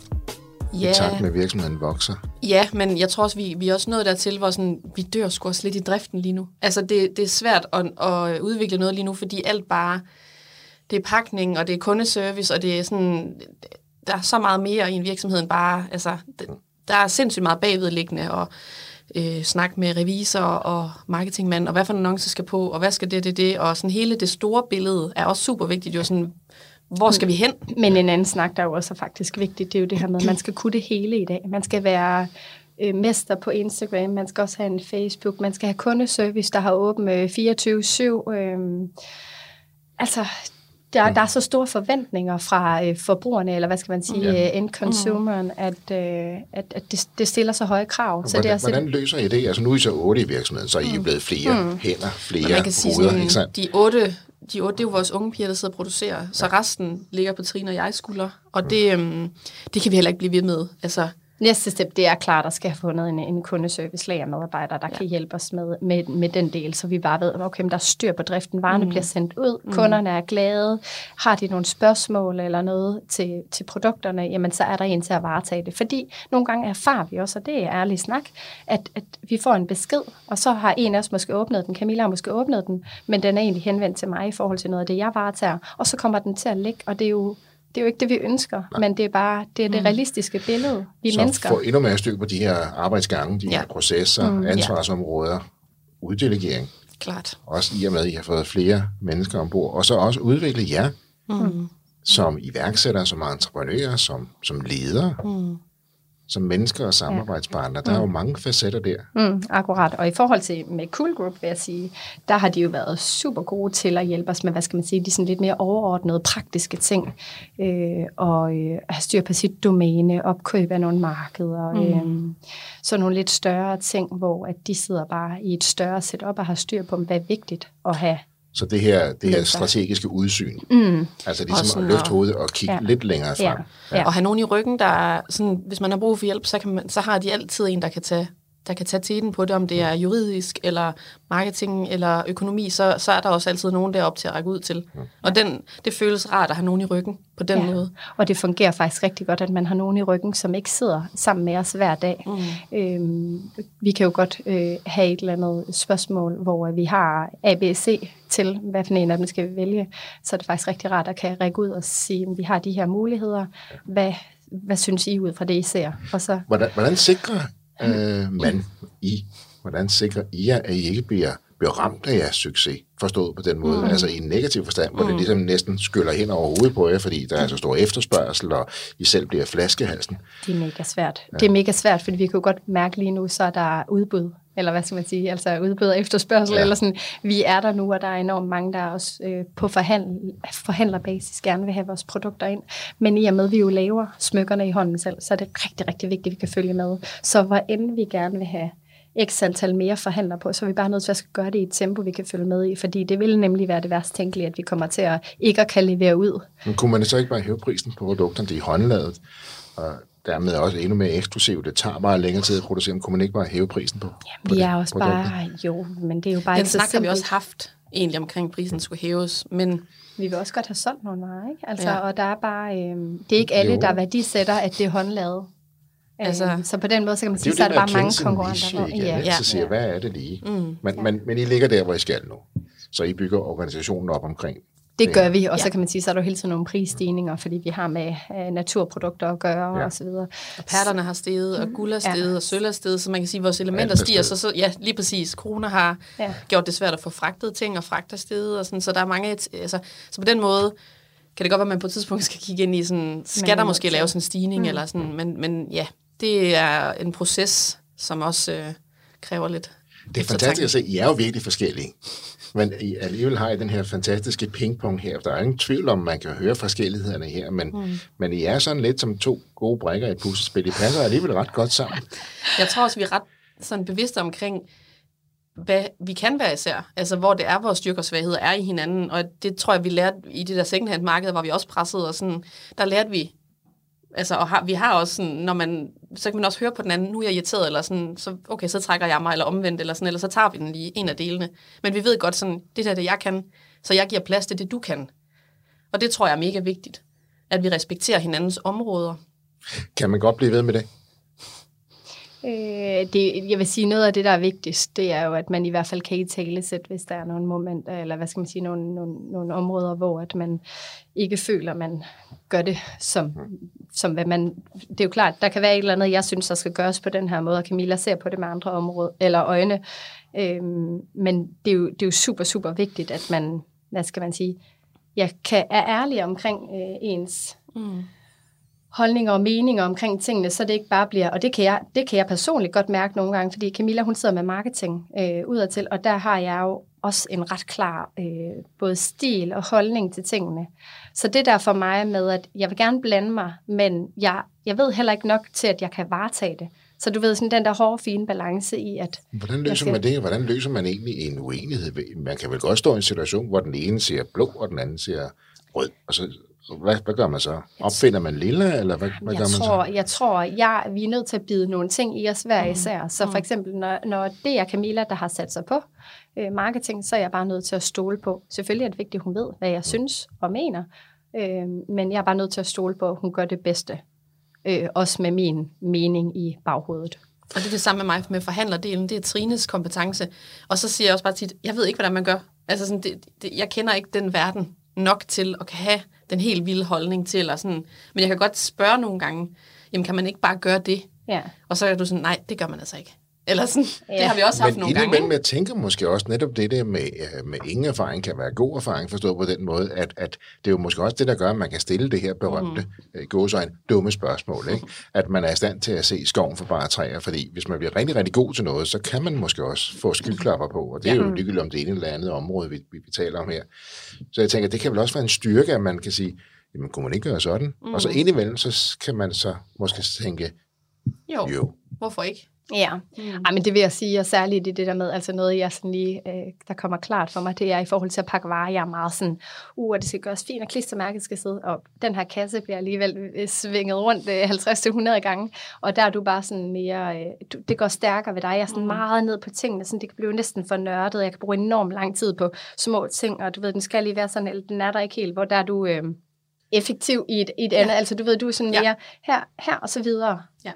i takt med, at virksomheden vokser? Ja, men jeg tror også, vi, vi er også nået dertil, hvor sådan, vi dør sgu også lidt i driften lige nu. Altså, det, det er svært at, at udvikle noget lige nu, fordi alt bare, det er pakning, og det er kundeservice, og det er sådan, der er så meget mere i en virksomhed end bare, altså, det, der er sindssygt meget bagvedliggende, og øh, snak med revisor og marketingmand, og hvad for en annonce skal på, og hvad skal det, det, det, og sådan hele det store billede er også super vigtigt, jo sådan, hvor skal vi hen? Men en anden snak, der jo også er faktisk vigtigt, det er jo det her med, at man skal kunne det hele i dag. Man skal være øh, mester på Instagram, man skal også have en Facebook, man skal have kundeservice, der har åbent øh, 24-7. Øh, altså, der, der er så store forventninger fra øh, forbrugerne, eller hvad skal man sige, ja. end consumeren, at, øh, at, at det, det stiller så høje krav. Så det er Hvordan, hvordan løser I det? Altså nu er I så otte i virksomheden, så er I jo blevet flere mm. hænder, flere Men man kan sige hoveder, sådan, ikke sandt? de otte, de otte, det er jo vores unge piger, der sidder og producerer, så resten ligger på Trine og jeg skulder, og det, øhm, det kan vi heller ikke blive ved med. Altså, Næste step, det er klart at skal have fundet en, en kundeservice lagermedarbejder, der ja. kan hjælpe os med, med, med den del, så vi bare ved, okay, der er styr på driften, varerne mm. bliver sendt ud, mm. kunderne er glade, har de nogle spørgsmål eller noget til, til produkterne, jamen så er der en til at varetage det. Fordi nogle gange erfarer vi også, og det er ærlig snak, at, at vi får en besked, og så har en af os måske åbnet den, Camilla har måske åbnet den, men den er egentlig henvendt til mig i forhold til noget af det, jeg varetager, og så kommer den til at ligge, og det er jo det er jo ikke det, vi ønsker, Nej. men det er bare det, er det realistiske billede, vi så mennesker. få endnu mere styr på de her arbejdsgange, de Ja. her processer, mm, ansvarsområder, uddelegering. klart. Også i og med, at I har fået flere mennesker ombord. Og så også udvikle jer mm. som iværksættere, som entreprenører, som, som ledere. Mm. Som mennesker og samarbejdspartnere. Der er jo mange facetter der. Mm, akkurat. Og i forhold til med Cool Group, vil jeg sige, der har de jo været super gode til at hjælpe os med, hvad skal man sige, de sådan lidt mere overordnede, praktiske ting. Øh, og øh, have styr på sit domæne, opkøb af nogle markeder. Mm. Øh, så nogle lidt større ting, hvor at de sidder bare i et større setup og har styr på, hvad er vigtigt at have så det her, det her strategiske udsyn, mm. altså ligesom at løfte hovedet og kigge ja. lidt længere frem. Ja. Ja. Og have nogen i ryggen, der er sådan, hvis man har brug for hjælp, så, kan man, så har de altid en, der kan tage der kan tage tiden på det, om det er juridisk, eller marketing, eller økonomi, så, så er der også altid nogen derop til at række ud til. Ja. Og den, det føles rart at have nogen i ryggen på den ja. måde. Og det fungerer faktisk rigtig godt, at man har nogen i ryggen, som ikke sidder sammen med os hver dag. Mm. Øhm, vi kan jo godt øh, have et eller andet spørgsmål, hvor vi har ABC til, hvad for en af dem skal vi vælge. Så er det faktisk rigtig rart at kan række ud og sige, at vi har de her muligheder. Hvad, hvad synes I ud fra det, I ser? Og så, hvordan, hvordan sikrer øh, man I, hvordan sikrer I jer, at I ikke bliver, bliver ramt af jeres succes? Forstået på den måde, mm. altså i en negativ forstand, hvor mm. det ligesom næsten skyller hen over hovedet på jer, fordi der er så stor efterspørgsel, og I selv bliver flaskehalsen. Det er mega svært. Ja. Det er mega svært, fordi vi kan jo godt mærke lige nu, så er der udbud eller hvad skal man sige, altså udbud og efterspørgsel, ja. eller sådan, vi er der nu, og der er enormt mange, der også øh, på forhandl, forhandlerbasis gerne vil have vores produkter ind. Men i og med, at vi jo laver smykkerne i hånden selv, så er det rigtig, rigtig vigtigt, at vi kan følge med. Så hvor end vi gerne vil have x antal mere forhandler på, så er vi bare nødt til at gøre det i et tempo, vi kan følge med i, fordi det vil nemlig være det værst tænkelige, at vi kommer til at ikke at kan levere ud. Men kunne man så ikke bare hæve prisen på produkterne, det er håndladet, og dermed også endnu mere eksklusivt. Det tager bare længere tid at producere, men kunne man ikke bare hæve prisen på? Ja, vi er også produkter? bare, jo, men det er jo bare Den ikke så snak har vi også haft egentlig omkring prisen skulle hæves, men... Vi vil også godt have solgt nogle varer, ikke? Altså, ja. og der er bare, øh, det er ikke alle, jo. der værdisætter, at det er håndlavet. Altså, øhm, så på den måde, så kan man sige, så er der bare mange konkurrenter. Niche, ja, ja, så siger, ja. hvad er det lige? Mm, men, ja. men, men I ligger der, hvor I skal nu. Så I bygger organisationen op omkring det gør vi, og så kan man sige, så er der jo hele tiden nogle prisstigninger, fordi vi har med uh, naturprodukter at gøre ja. og så videre. Og perlerne har steget, og guld er steget, ja. og sølv er steget, så man kan sige, at vores elementer stiger, så, så ja, lige præcis, kroner har ja. gjort det svært at få fragtet ting, og fragter steget, og sådan, så der er mange, altså, så på den måde, kan det godt være, at man på et tidspunkt skal kigge ind i sådan, skal men, der måske lave sådan en stigning, mm. eller sådan, men, men ja, det er en proces, som også øh, kræver lidt. Det er fantastisk at se, I er jo virkelig forskellige. Men I alligevel har I den her fantastiske pingpong her. Der er ingen tvivl om, man kan høre forskellighederne her, men, mm. men I er sådan lidt som to gode brækker i et puslespil. I passer alligevel ret godt sammen. Jeg tror også, vi er ret sådan bevidste omkring, hvad vi kan være især. Altså, hvor det er, vores styrker og svagheder er i hinanden. Og det tror jeg, vi lærte i det der secondhand marked, hvor vi også pressede, og sådan, der lærte vi, altså, og har, vi har også sådan, når man, så kan man også høre på den anden, nu er jeg irriteret, eller sådan, så okay, så trækker jeg mig, eller omvendt, eller sådan, eller så tager vi den lige, en af delene. Men vi ved godt sådan, det der er det, jeg kan, så jeg giver plads til det, du kan. Og det tror jeg er mega vigtigt, at vi respekterer hinandens områder. Kan man godt blive ved med det? Øh, det, jeg vil sige, noget af det, der er vigtigst, det er jo, at man i hvert fald kan i tale sæt, hvis der er nogle momenter, eller hvad skal man sige, nogle, nogle, nogle områder, hvor at man ikke føler, at man gør det som, som hvad man... Det er jo klart, der kan være et eller andet, jeg synes, der skal gøres på den her måde, og Camilla ser på det med andre områder, eller øjne. Øhm, men det er, jo, det er jo super, super vigtigt, at man, hvad skal man sige, jeg kan, er ærlig omkring øh, ens... Mm holdninger og meninger omkring tingene, så det ikke bare bliver, og det kan jeg, det kan jeg personligt godt mærke nogle gange, fordi Camilla, hun sidder med marketing øh, udadtil, og der har jeg jo også en ret klar øh, både stil og holdning til tingene. Så det der for mig med, at jeg vil gerne blande mig, men jeg, jeg ved heller ikke nok til, at jeg kan varetage det. Så du ved, sådan den der hårde, fine balance i, at... Hvordan løser skal... man det? Hvordan løser man egentlig en uenighed? Man kan vel godt stå i en situation, hvor den ene siger blå, og den anden siger rød, og så hvad, hvad gør man så? Opfinder man lille, eller hvad, hvad jeg gør man tror, så? Jeg tror, jeg, vi er nødt til at bide nogle ting i os hver mm. især. Så for mm. eksempel, når, når det er Camilla, der har sat sig på øh, marketing, så er jeg bare nødt til at stole på. Selvfølgelig er det vigtigt, at hun ved, hvad jeg mm. synes og mener, øh, men jeg er bare nødt til at stole på, at hun gør det bedste. Øh, også med min mening i baghovedet. Og det er det samme med mig med forhandlerdelen, det er Trines kompetence. Og så siger jeg også bare tit, jeg ved ikke, hvordan man gør. Altså sådan, det, det, jeg kender ikke den verden nok til at kan have den helt vilde holdning til, eller sådan. men jeg kan godt spørge nogle gange, jamen kan man ikke bare gøre det? Ja. Og så er du sådan, nej, det gør man altså ikke. Eller sådan, ja. det har vi også haft Men nogle gange. indimellem, jeg tænker måske også netop det der med, øh, med ingen erfaring kan være god erfaring, forstået på den måde, at, at det er jo måske også det, der gør, at man kan stille det her berømte, mm. gåsøjne, dumme spørgsmål. Ikke? At man er i stand til at se skoven for bare træer, fordi hvis man bliver rigtig, rigtig god til noget, så kan man måske også få skyldklapper på, og det er jo ligegyldigt om det ene eller andet område, vi, vi, vi taler om her. Så jeg tænker, det kan vel også være en styrke, at man kan sige, jamen kunne man ikke gøre sådan? Mm. Og så indimellem, så kan man så måske tænke, Jo. jo, Hvorfor ikke? Ja, mm. Ej, men det vil jeg sige, og særligt i det der med, altså noget, jeg sådan lige, øh, der kommer klart for mig, det er i forhold til at pakke varer, jeg er meget sådan, uh, og det skal gøres fint, og klistermærket skal sidde, og den her kasse bliver alligevel øh, svinget rundt øh, 50-100 gange, og der er du bare sådan mere, øh, du, det går stærkere ved dig, jeg er sådan mm. meget ned på tingene, sådan, det kan blive næsten for nørdet, jeg kan bruge enormt lang tid på små ting, og du ved, den skal lige være sådan, eller den er der ikke helt, hvor der er du... Øh, effektiv i et, i et andet, altså du ved, du er sådan Ja. mere her, her og så videre. Ja.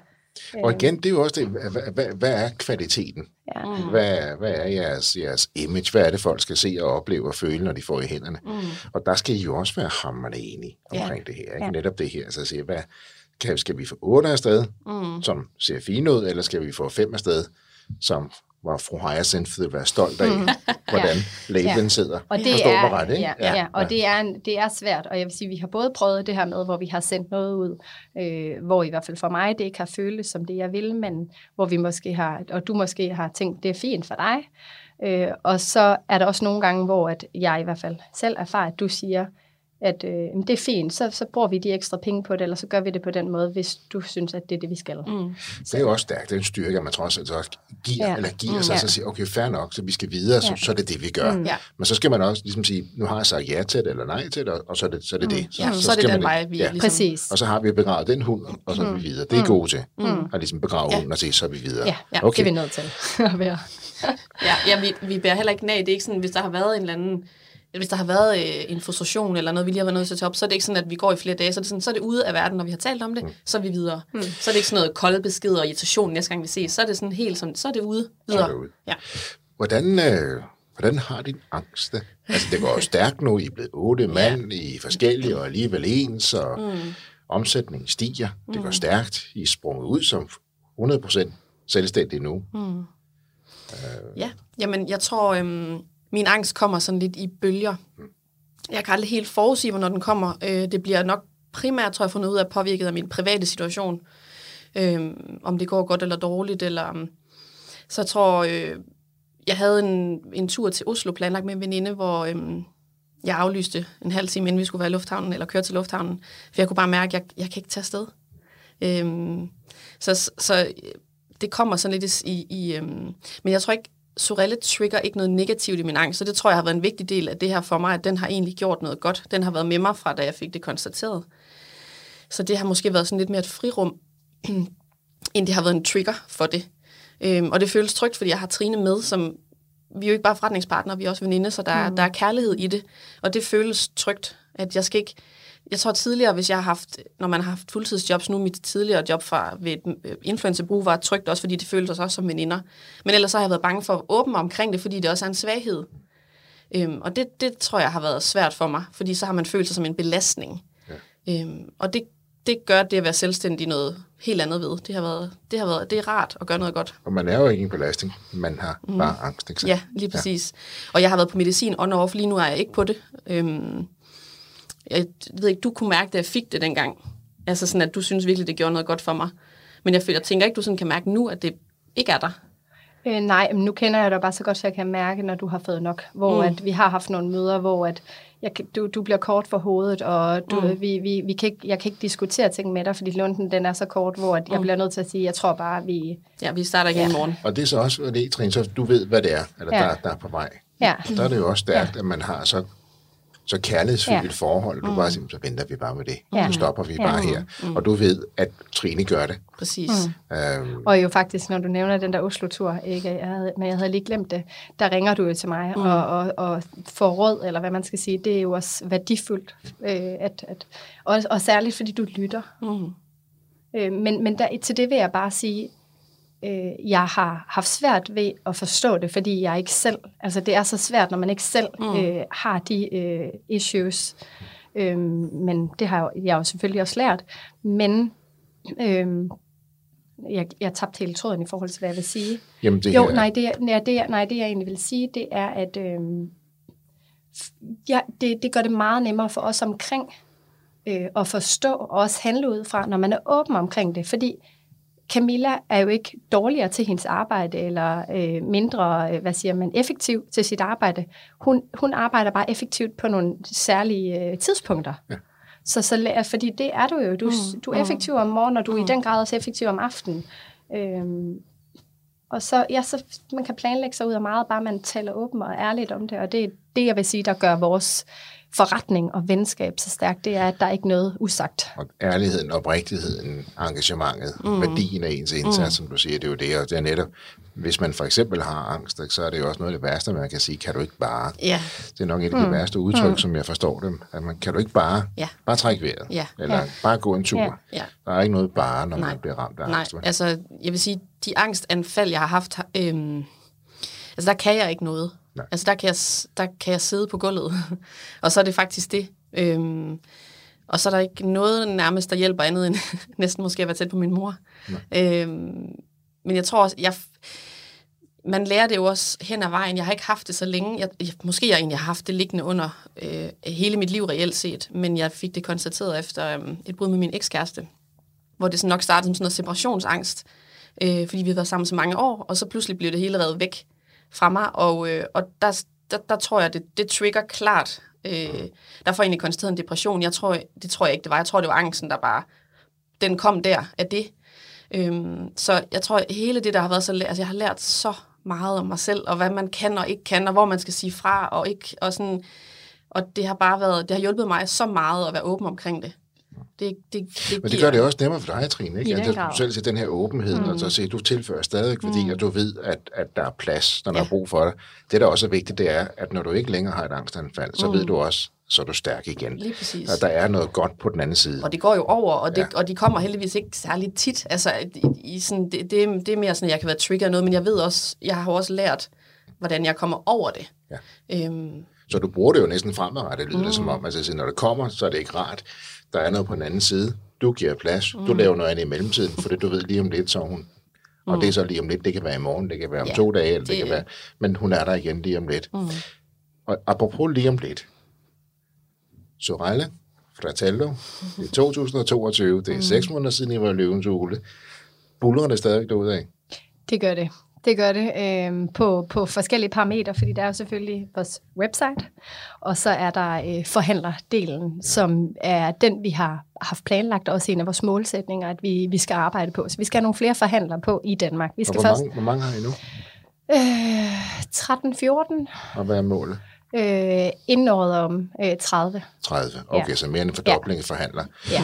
Og igen, det er jo også det, hvad, hvad, hvad er kvaliteten? Ja. Mm. Hvad, er- hvad er jeres, jeres image? Hvad er det, folk skal se og opleve og føle, når de får i hænderne? Mm. Og der skal I jo også være hammerende enige omkring ja. det her. Ikke? Ja. Netop det her. Så at sige, hvad, kan, skal vi få otte afsted, Mm. som ser fine ud, eller skal vi få fem afsted, som hvor fru Hyacinth vil være stolt af, mm. hvordan labelen Ja. sidder. Og det Forstår er, ret, ikke? Ja, ja, ja, og Det, er, en- det er svært, og jeg vil sige, vi har både prøvet det her med, hvor vi har sendt noget ud, øh, hvor i hvert fald for mig, det ikke har føltes som det, jeg ville, men hvor vi måske har, og du måske har tænkt, det er fint for dig. Øh, og så er der også nogle gange, hvor at jeg i hvert fald selv erfarer, at du siger, at øh, det er fint, så, så bruger vi de ekstra penge på det, eller så gør vi det på den måde, hvis du synes, at det er det, vi skal. Mm. Det er jo også stærkt, det er en styrke, at man trods alt også giver, ja. Eller giver Mm, sig, ja. så siger, okay, fair nok, så vi skal videre, så, Ja. så er det det, vi gør. Mm. Ja. Men så skal man også ligesom sige, nu har jeg sagt ja til det, eller nej til det, og så er det så er det. det. Ja, så er det skal den vej, vi ja. ligesom... Præcis. Og så har vi begravet den hund, og så er vi videre. Det er gode til. Mm. At ligesom begrave Ja. hunden og sige, så er vi videre. Ja, ja okay. det er vi nødt til at være. Ja, ja vi, vi bærer heller ikke nag. Det er ikke sådan, hvis der har været en eller anden... Hvis der har været øh, en frustration eller noget, vi lige har været nødt til at tage op, så er det ikke sådan, at vi går i flere dage. Så er det, sådan, så er det ude af verden, når vi har talt om det, mm. så er vi videre. Mm. Så er det ikke sådan noget kolde beskeder og irritation næste gang, vi ses. Så er det sådan helt som, så er det ude Så er videre. det ude. Ja. Hvordan, øh, hvordan har din angst det? Altså, det går jo stærkt nu. I er blevet otte mand i forskellige, og alligevel ens, og mm. omsætningen stiger. Det går stærkt. I er sprunget ud som 100% selvstændige nu. Mm. Ja, jamen jeg tror, øhm, min angst kommer sådan lidt i bølger. Jeg kan aldrig helt forudsige, hvornår den kommer. Øh, det bliver nok primært, tror jeg, fundet ud af påvirket af min private situation. Øhm, om det går godt eller dårligt. Eller, um, så jeg tror, øh, jeg havde en, en tur til Oslo planlagt med en veninde, hvor øhm, jeg aflyste en halv time, inden vi skulle være i lufthavnen, eller køre til lufthavnen. For jeg kunne bare mærke, at jeg, jeg kan ikke tage afsted. Øhm, så, så øh, det kommer sådan lidt i... i øhm, men jeg tror ikke, Sorelle trigger ikke noget negativt i min angst, så det tror jeg har været en vigtig del af det her for mig, at den har egentlig gjort noget godt. Den har været med mig fra, da jeg fik det konstateret. Så det har måske været sådan lidt mere et frirum, end det har været en trigger for det. Øhm, og det føles trygt, fordi jeg har Trine med, som vi er jo ikke bare forretningspartnere, vi er også veninde, så der, er, der er kærlighed i det. Og det føles trygt, at jeg skal ikke... Jeg tror tidligere, hvis jeg har haft, når man har haft fuldtidsjobs, nu mit tidligere job fra, ved et øh, influencerbrug var trygt også, fordi det føltes også som veninder. Men ellers så har jeg været bange for at åbne omkring det, fordi det også er en svaghed. Øhm, og det, det tror jeg har været svært for mig, fordi så har man følt sig som en belastning. Ja. Øhm, og det, det gør det at være selvstændig noget helt andet ved. Det har været, det har været, det er rart at gøre noget godt. Og man er jo ikke en belastning. Man har mm. bare angst, ikke sandt? Ja, lige præcis. Ja. Og jeg har været på medicin on og off, lige nu er jeg ikke på det. Øhm, jeg ved ikke, du kunne mærke, da jeg fik det dengang. Altså sådan, at du synes virkelig, det gjorde noget godt for mig. Men jeg, føler, jeg tænker ikke, du sådan kan mærke nu, at det ikke er der. Øh, nej, men nu kender jeg dig bare så godt, så jeg kan mærke, når du har fået nok. Hvor mm. at vi har haft nogle møder, hvor at jeg, du, du bliver kort for hovedet, og du, mm. vi, vi, vi kan ikke, jeg kan ikke diskutere ting med dig, fordi lunden den er så kort, hvor at jeg bliver nødt til at sige, jeg tror bare, at vi... Ja, vi starter igen ja. i morgen. Og det er så også det, Trine, så du ved, hvad det er, eller Ja. der, der er på vej. Ja, Der er det jo også stærkt, ja. at man har så, så kærlighedsfyldt Ja. forhold. Du bare siger, så venter vi bare med det. Ja. Så stopper vi Ja. bare her. Og du ved, at Trine gør det. Præcis. Mm. Øhm, Og jo faktisk, når du nævner den der Oslo-tur, ikke, jeg havde, men jeg havde lige glemt det, der ringer du jo til mig mm. og, og, og får råd, eller hvad man skal sige, det er jo også værdifuldt. Øh, at, at, og, og særligt, fordi du lytter. Mm. Øh, men men der, til det vil jeg bare sige, øh, jeg har haft svært ved at forstå det, fordi jeg ikke selv, altså det er så svært, når man ikke selv mm. øh, har de øh, issues. Øh, men det har jeg jo- selvfølgelig også lært. Men øh, jeg, jeg tabte hele tråden i forhold til, hvad jeg vil sige. Jamen, det jo, her, nej det, nej, det, nej, det jeg egentlig vil sige, det er, at øh, ja, det, det gør det meget nemmere for os omkring øh, at forstå og også handle ud fra, når man er åben omkring det. Fordi Camilla er jo ikke dårligere til hendes arbejde, eller øh, mindre, øh, hvad siger man, effektiv til sit arbejde. Hun, hun arbejder bare effektivt på nogle særlige øh, tidspunkter. Ja. Så, så, fordi det er du jo. Du, mm, du er effektiv om morgenen, og du er mm. i den grad også effektiv om aftenen. Øhm, og så, ja, så man kan planlægge sig ud af meget, bare man taler åbent og ærligt om det, og det er det, jeg vil sige, der gør vores forretning og venskab så stærkt, det er, at der er ikke noget usagt. Og ærligheden, oprigtigheden, engagementet, mm. værdien af ens indsats, mm. som du siger, det er jo det, og det er netop, hvis man for eksempel har angst, så er det jo også noget af det værste, man kan sige, kan du ikke bare. Ja. Det er nok et af de mm. værste udtryk, mm. som jeg forstår dem. At man, kan du ikke bare, ja. bare trække vejret? Ja. Eller ja. bare gå en tur? Ja. Ja. Der er ikke noget bare, når Nej. man bliver ramt af Nej. angst. vel? altså jeg vil sige, de angstanfald, jeg har haft, øhm, altså der kan jeg ikke noget. Nej. Altså der kan, jeg, der kan jeg sidde på gulvet, og så er det faktisk det. Øhm, og så er der ikke noget nærmest, der hjælper andet end næsten måske at være tæt på min mor. Øhm, men jeg tror også, jeg, man lærer det jo også hen ad vejen. Jeg har ikke haft det så længe. Jeg, jeg, måske jeg egentlig har haft det liggende under øh, hele mit liv reelt set, men jeg fik det konstateret efter øh, et brud med min ekskæreste, hvor det sådan nok startede som sådan noget separationsangst, øh, fordi vi havde været sammen så mange år, og så pludselig blev det hele revet væk fra mig, og, øh, og der, der, der tror jeg, det, det trigger klart. Øh, der får egentlig konstateret en depression. Jeg tror, det tror jeg ikke, det var. Jeg tror, det var angsten, der bare, den kom der af det. Øhm, så jeg tror, hele det, der har været så... Altså, jeg har lært så meget om mig selv, og hvad man kan og ikke kan, og hvor man skal sige fra, og ikke... Og, sådan, og det har bare været... Det har hjulpet mig så meget at være åben omkring det. Det, det, det, Men det gør det også nemmere for dig, Trine, ikke? Den Altså, du selv til den her åbenhed, mm. og så siger, du tilfører stadig værdi, mm. og du ved, at, at der er plads, når der Ja. er brug for det. Det, der også er vigtigt, det er, at når du ikke længere har et angstanfald, så ved du også, så er du stærk igen. Lige præcis. Og der er noget godt på den anden side. Og det går jo over, og, det, Ja. og de kommer heldigvis ikke særlig tit. Altså, i, i sådan, det, det, det er mere sådan, at jeg kan være trigger noget, men jeg ved også, jeg har også lært, hvordan jeg kommer over det. Ja. Øhm, Så du bruger det jo næsten fremadrettet, lyder mm. det som om. Altså, så når det kommer, så er det ikke rart. Der er noget på den anden side. Du giver plads. Mm. Du laver noget andet i mellemtiden, for det du ved lige om lidt, så hun. Og det er så lige om lidt. Det kan være i morgen, det kan være om Ja, to dage, eller det, det- kan være... Men hun er der igen lige om lidt. Mm. Og apropos lige om lidt. Sorella Fratello, det er 2022, det er seks måneder siden, I var i løvens hule. Buller det stadigvæk af? Det gør det. Det gør det øh, på, på forskellige parametre, fordi der er jo selvfølgelig vores website, og så er der øh, forhandlerdelen, som er den, vi har haft planlagt, også en af vores målsætninger, at vi, vi skal arbejde på. Så vi skal have nogle flere forhandlere på i Danmark. Vi Og skal hvor først mange, hvor mange har I nu? øh, 13-14, Og hvad er målet? øh, inden året om øh, 30. 30. Okay, Ja. så mere end en fordobling af forhandler. Ja.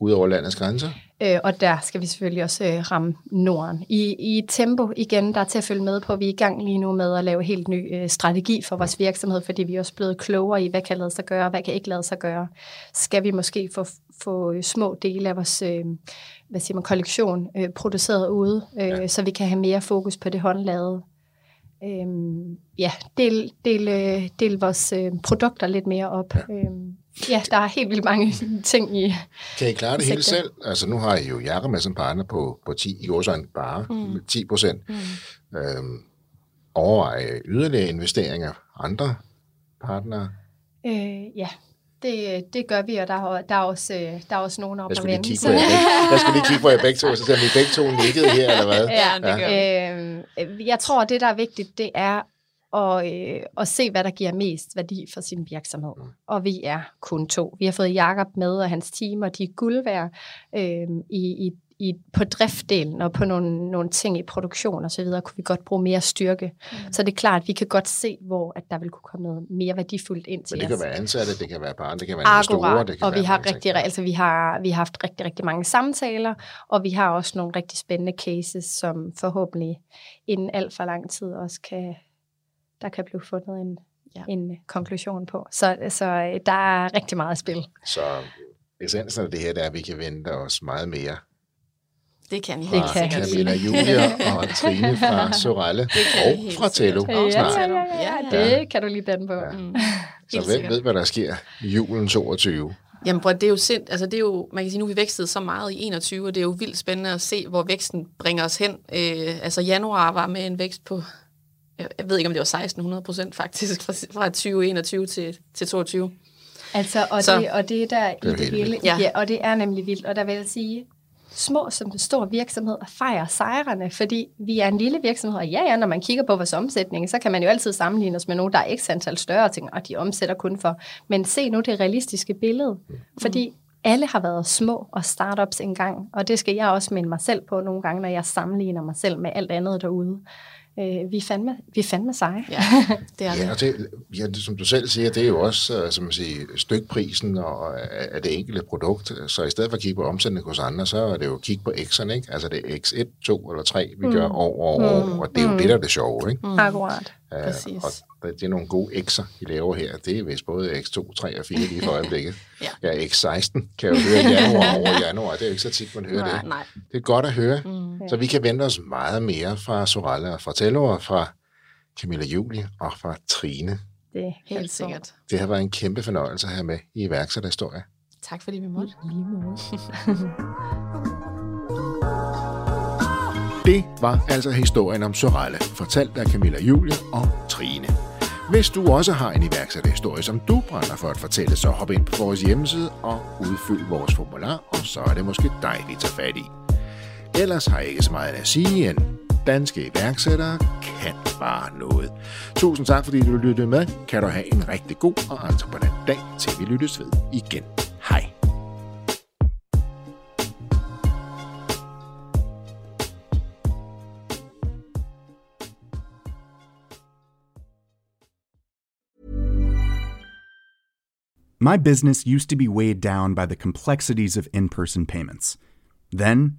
Ud over landets grænser? Øh, og der skal vi selvfølgelig også øh, ramme Norden. I, I et tempo igen, der er til at følge med på. Vi er i gang lige nu med at lave helt ny øh, strategi for vores virksomhed, fordi vi er også blevet klogere i, hvad kan lade sig gøre, hvad kan ikke lade sig gøre. Skal vi måske få, få øh, små dele af vores øh, hvad siger man, kollektion øh, produceret ude, øh, ja. så vi kan have mere fokus på det håndlavede. Øhm, ja, del, del, øh, del vores øh, produkter lidt mere op. Ja. Øhm, ja, der er helt vildt mange ting i, Kan I klare det hele selv? Altså nu har I jo Jakob med som partner på, på 10, i år så bare mm. med 10 procent. Mm. Øhm, overveje yderligere investeringer andre partnere. Øh, ja, det, det gør vi, og der er, der er, også, øh, der er også nogen op at vende. begge, jeg skulle lige kigge på jer begge to, så ser vi begge to nikkede her, eller hvad? Ja, det gør Øh, jeg tror, det, der er vigtigt, det er at, øh, at se, hvad der giver mest værdi for sin virksomhed. Og vi er kun to. Vi har fået Jakob med og hans team, og de er guld værd øh, i, i, i, på driftdelen og på nogle, nogle ting i produktion og så videre, kunne vi godt bruge mere styrke. Mm. Så det er klart, at vi kan godt se, hvor at der vil kunne komme noget mere værdifuldt ind til Men det os. kan være ansatte, det kan være partner, det kan være investorer. Akkurat, Det kan og være vi har, mange ting. rigtig, altså, vi, har, vi har haft rigtig, rigtig mange samtaler, og vi har også nogle rigtig spændende cases, som forhåbentlig inden alt for lang tid også kan, der kan blive fundet en, Ja. en konklusion på. Så, så øh, der er rigtig meget at spille. Så essensen af det her, det er, at vi kan vente os meget mere det kan I Det helt kan sikkert. vi. Camilla Julia og Trine fra Sorelle kan vi og helt fra Tello. Ja, ja, ja, ja, Ja, det kan du lige bande på. Ja. Mm. Så Helt hvem sikkert. ved, hvad der sker i julen 22? Jamen, prøv, det er jo sind, altså det er jo, man kan sige, nu vi vækstede så meget i 21, og det er jo vildt spændende at se, hvor væksten bringer os hen. Øh, altså januar var med en vækst på, jeg ved ikke om det var 1600 procent faktisk, fra, fra 2021 til, til 22. Altså, og, Så- det, og det er der Det er i det helt hele. Ja. Ja. og det er nemlig vildt. Og der vil jeg sige, små som stor virksomhed fejrer sejrene, fordi vi er en lille virksomhed. Og ja, ja, når man kigger på vores omsætning, så kan man jo altid sammenligne os med nogen, der er x antal større ting, og de omsætter kun for. Men se nu det realistiske billede, fordi alle har været små og startups engang, og det skal jeg også minde mig selv på nogle gange, når jeg sammenligner mig selv med alt andet derude. Øh, vi, er fandme, vi er fandme seje. Ja, det er Ja, det. og det, ja, det, som du selv siger, det er jo også øh, som man siger, stykprisen og, af det enkelte produkt. Så i stedet for at kigge på omsætning hos andre, så er det jo at kigge på x'erne. Ikke? Altså det er x1, 2 eller 3, vi gør år over år, og det er jo det, der er det sjove. Ikke? Mm. Akkurat. Øh, Præcis. Og det er nogle gode x'er, I laver her. Det er vist både x2, 3 og 4 lige for øjeblikket. Ja. ja, x16 kan jo høre januar over januar. Det er jo ikke så tit, man hører Nej, det. nej. Det er godt at høre. Mm. Så vi kan vente os meget mere fra Sorella og fra Tello og fra Camilla Julie og fra Trine. Det er Helt sikkert. Det har været en kæmpe fornøjelse at have med i iværksætterhistorie. Tak fordi vi måtte. Lige måde. Det var altså historien om Sorella, fortalt af Camilla Julie og Trine. Hvis du også har en iværksætterhistorie, som du brænder for at fortælle, så hop ind på vores hjemmeside og udfyld vores formular, og så er det måske dig, vi tager fat i. Ellers har jeg ikke så meget at sige end, danske iværksættere kan bare noget. Tusind tak, fordi du lyttede med. Kan du have en rigtig god og entreprenant dag, til vi lyttes ved igen. Hej. My business used to be weighed down by the complexities of in person payments. Then,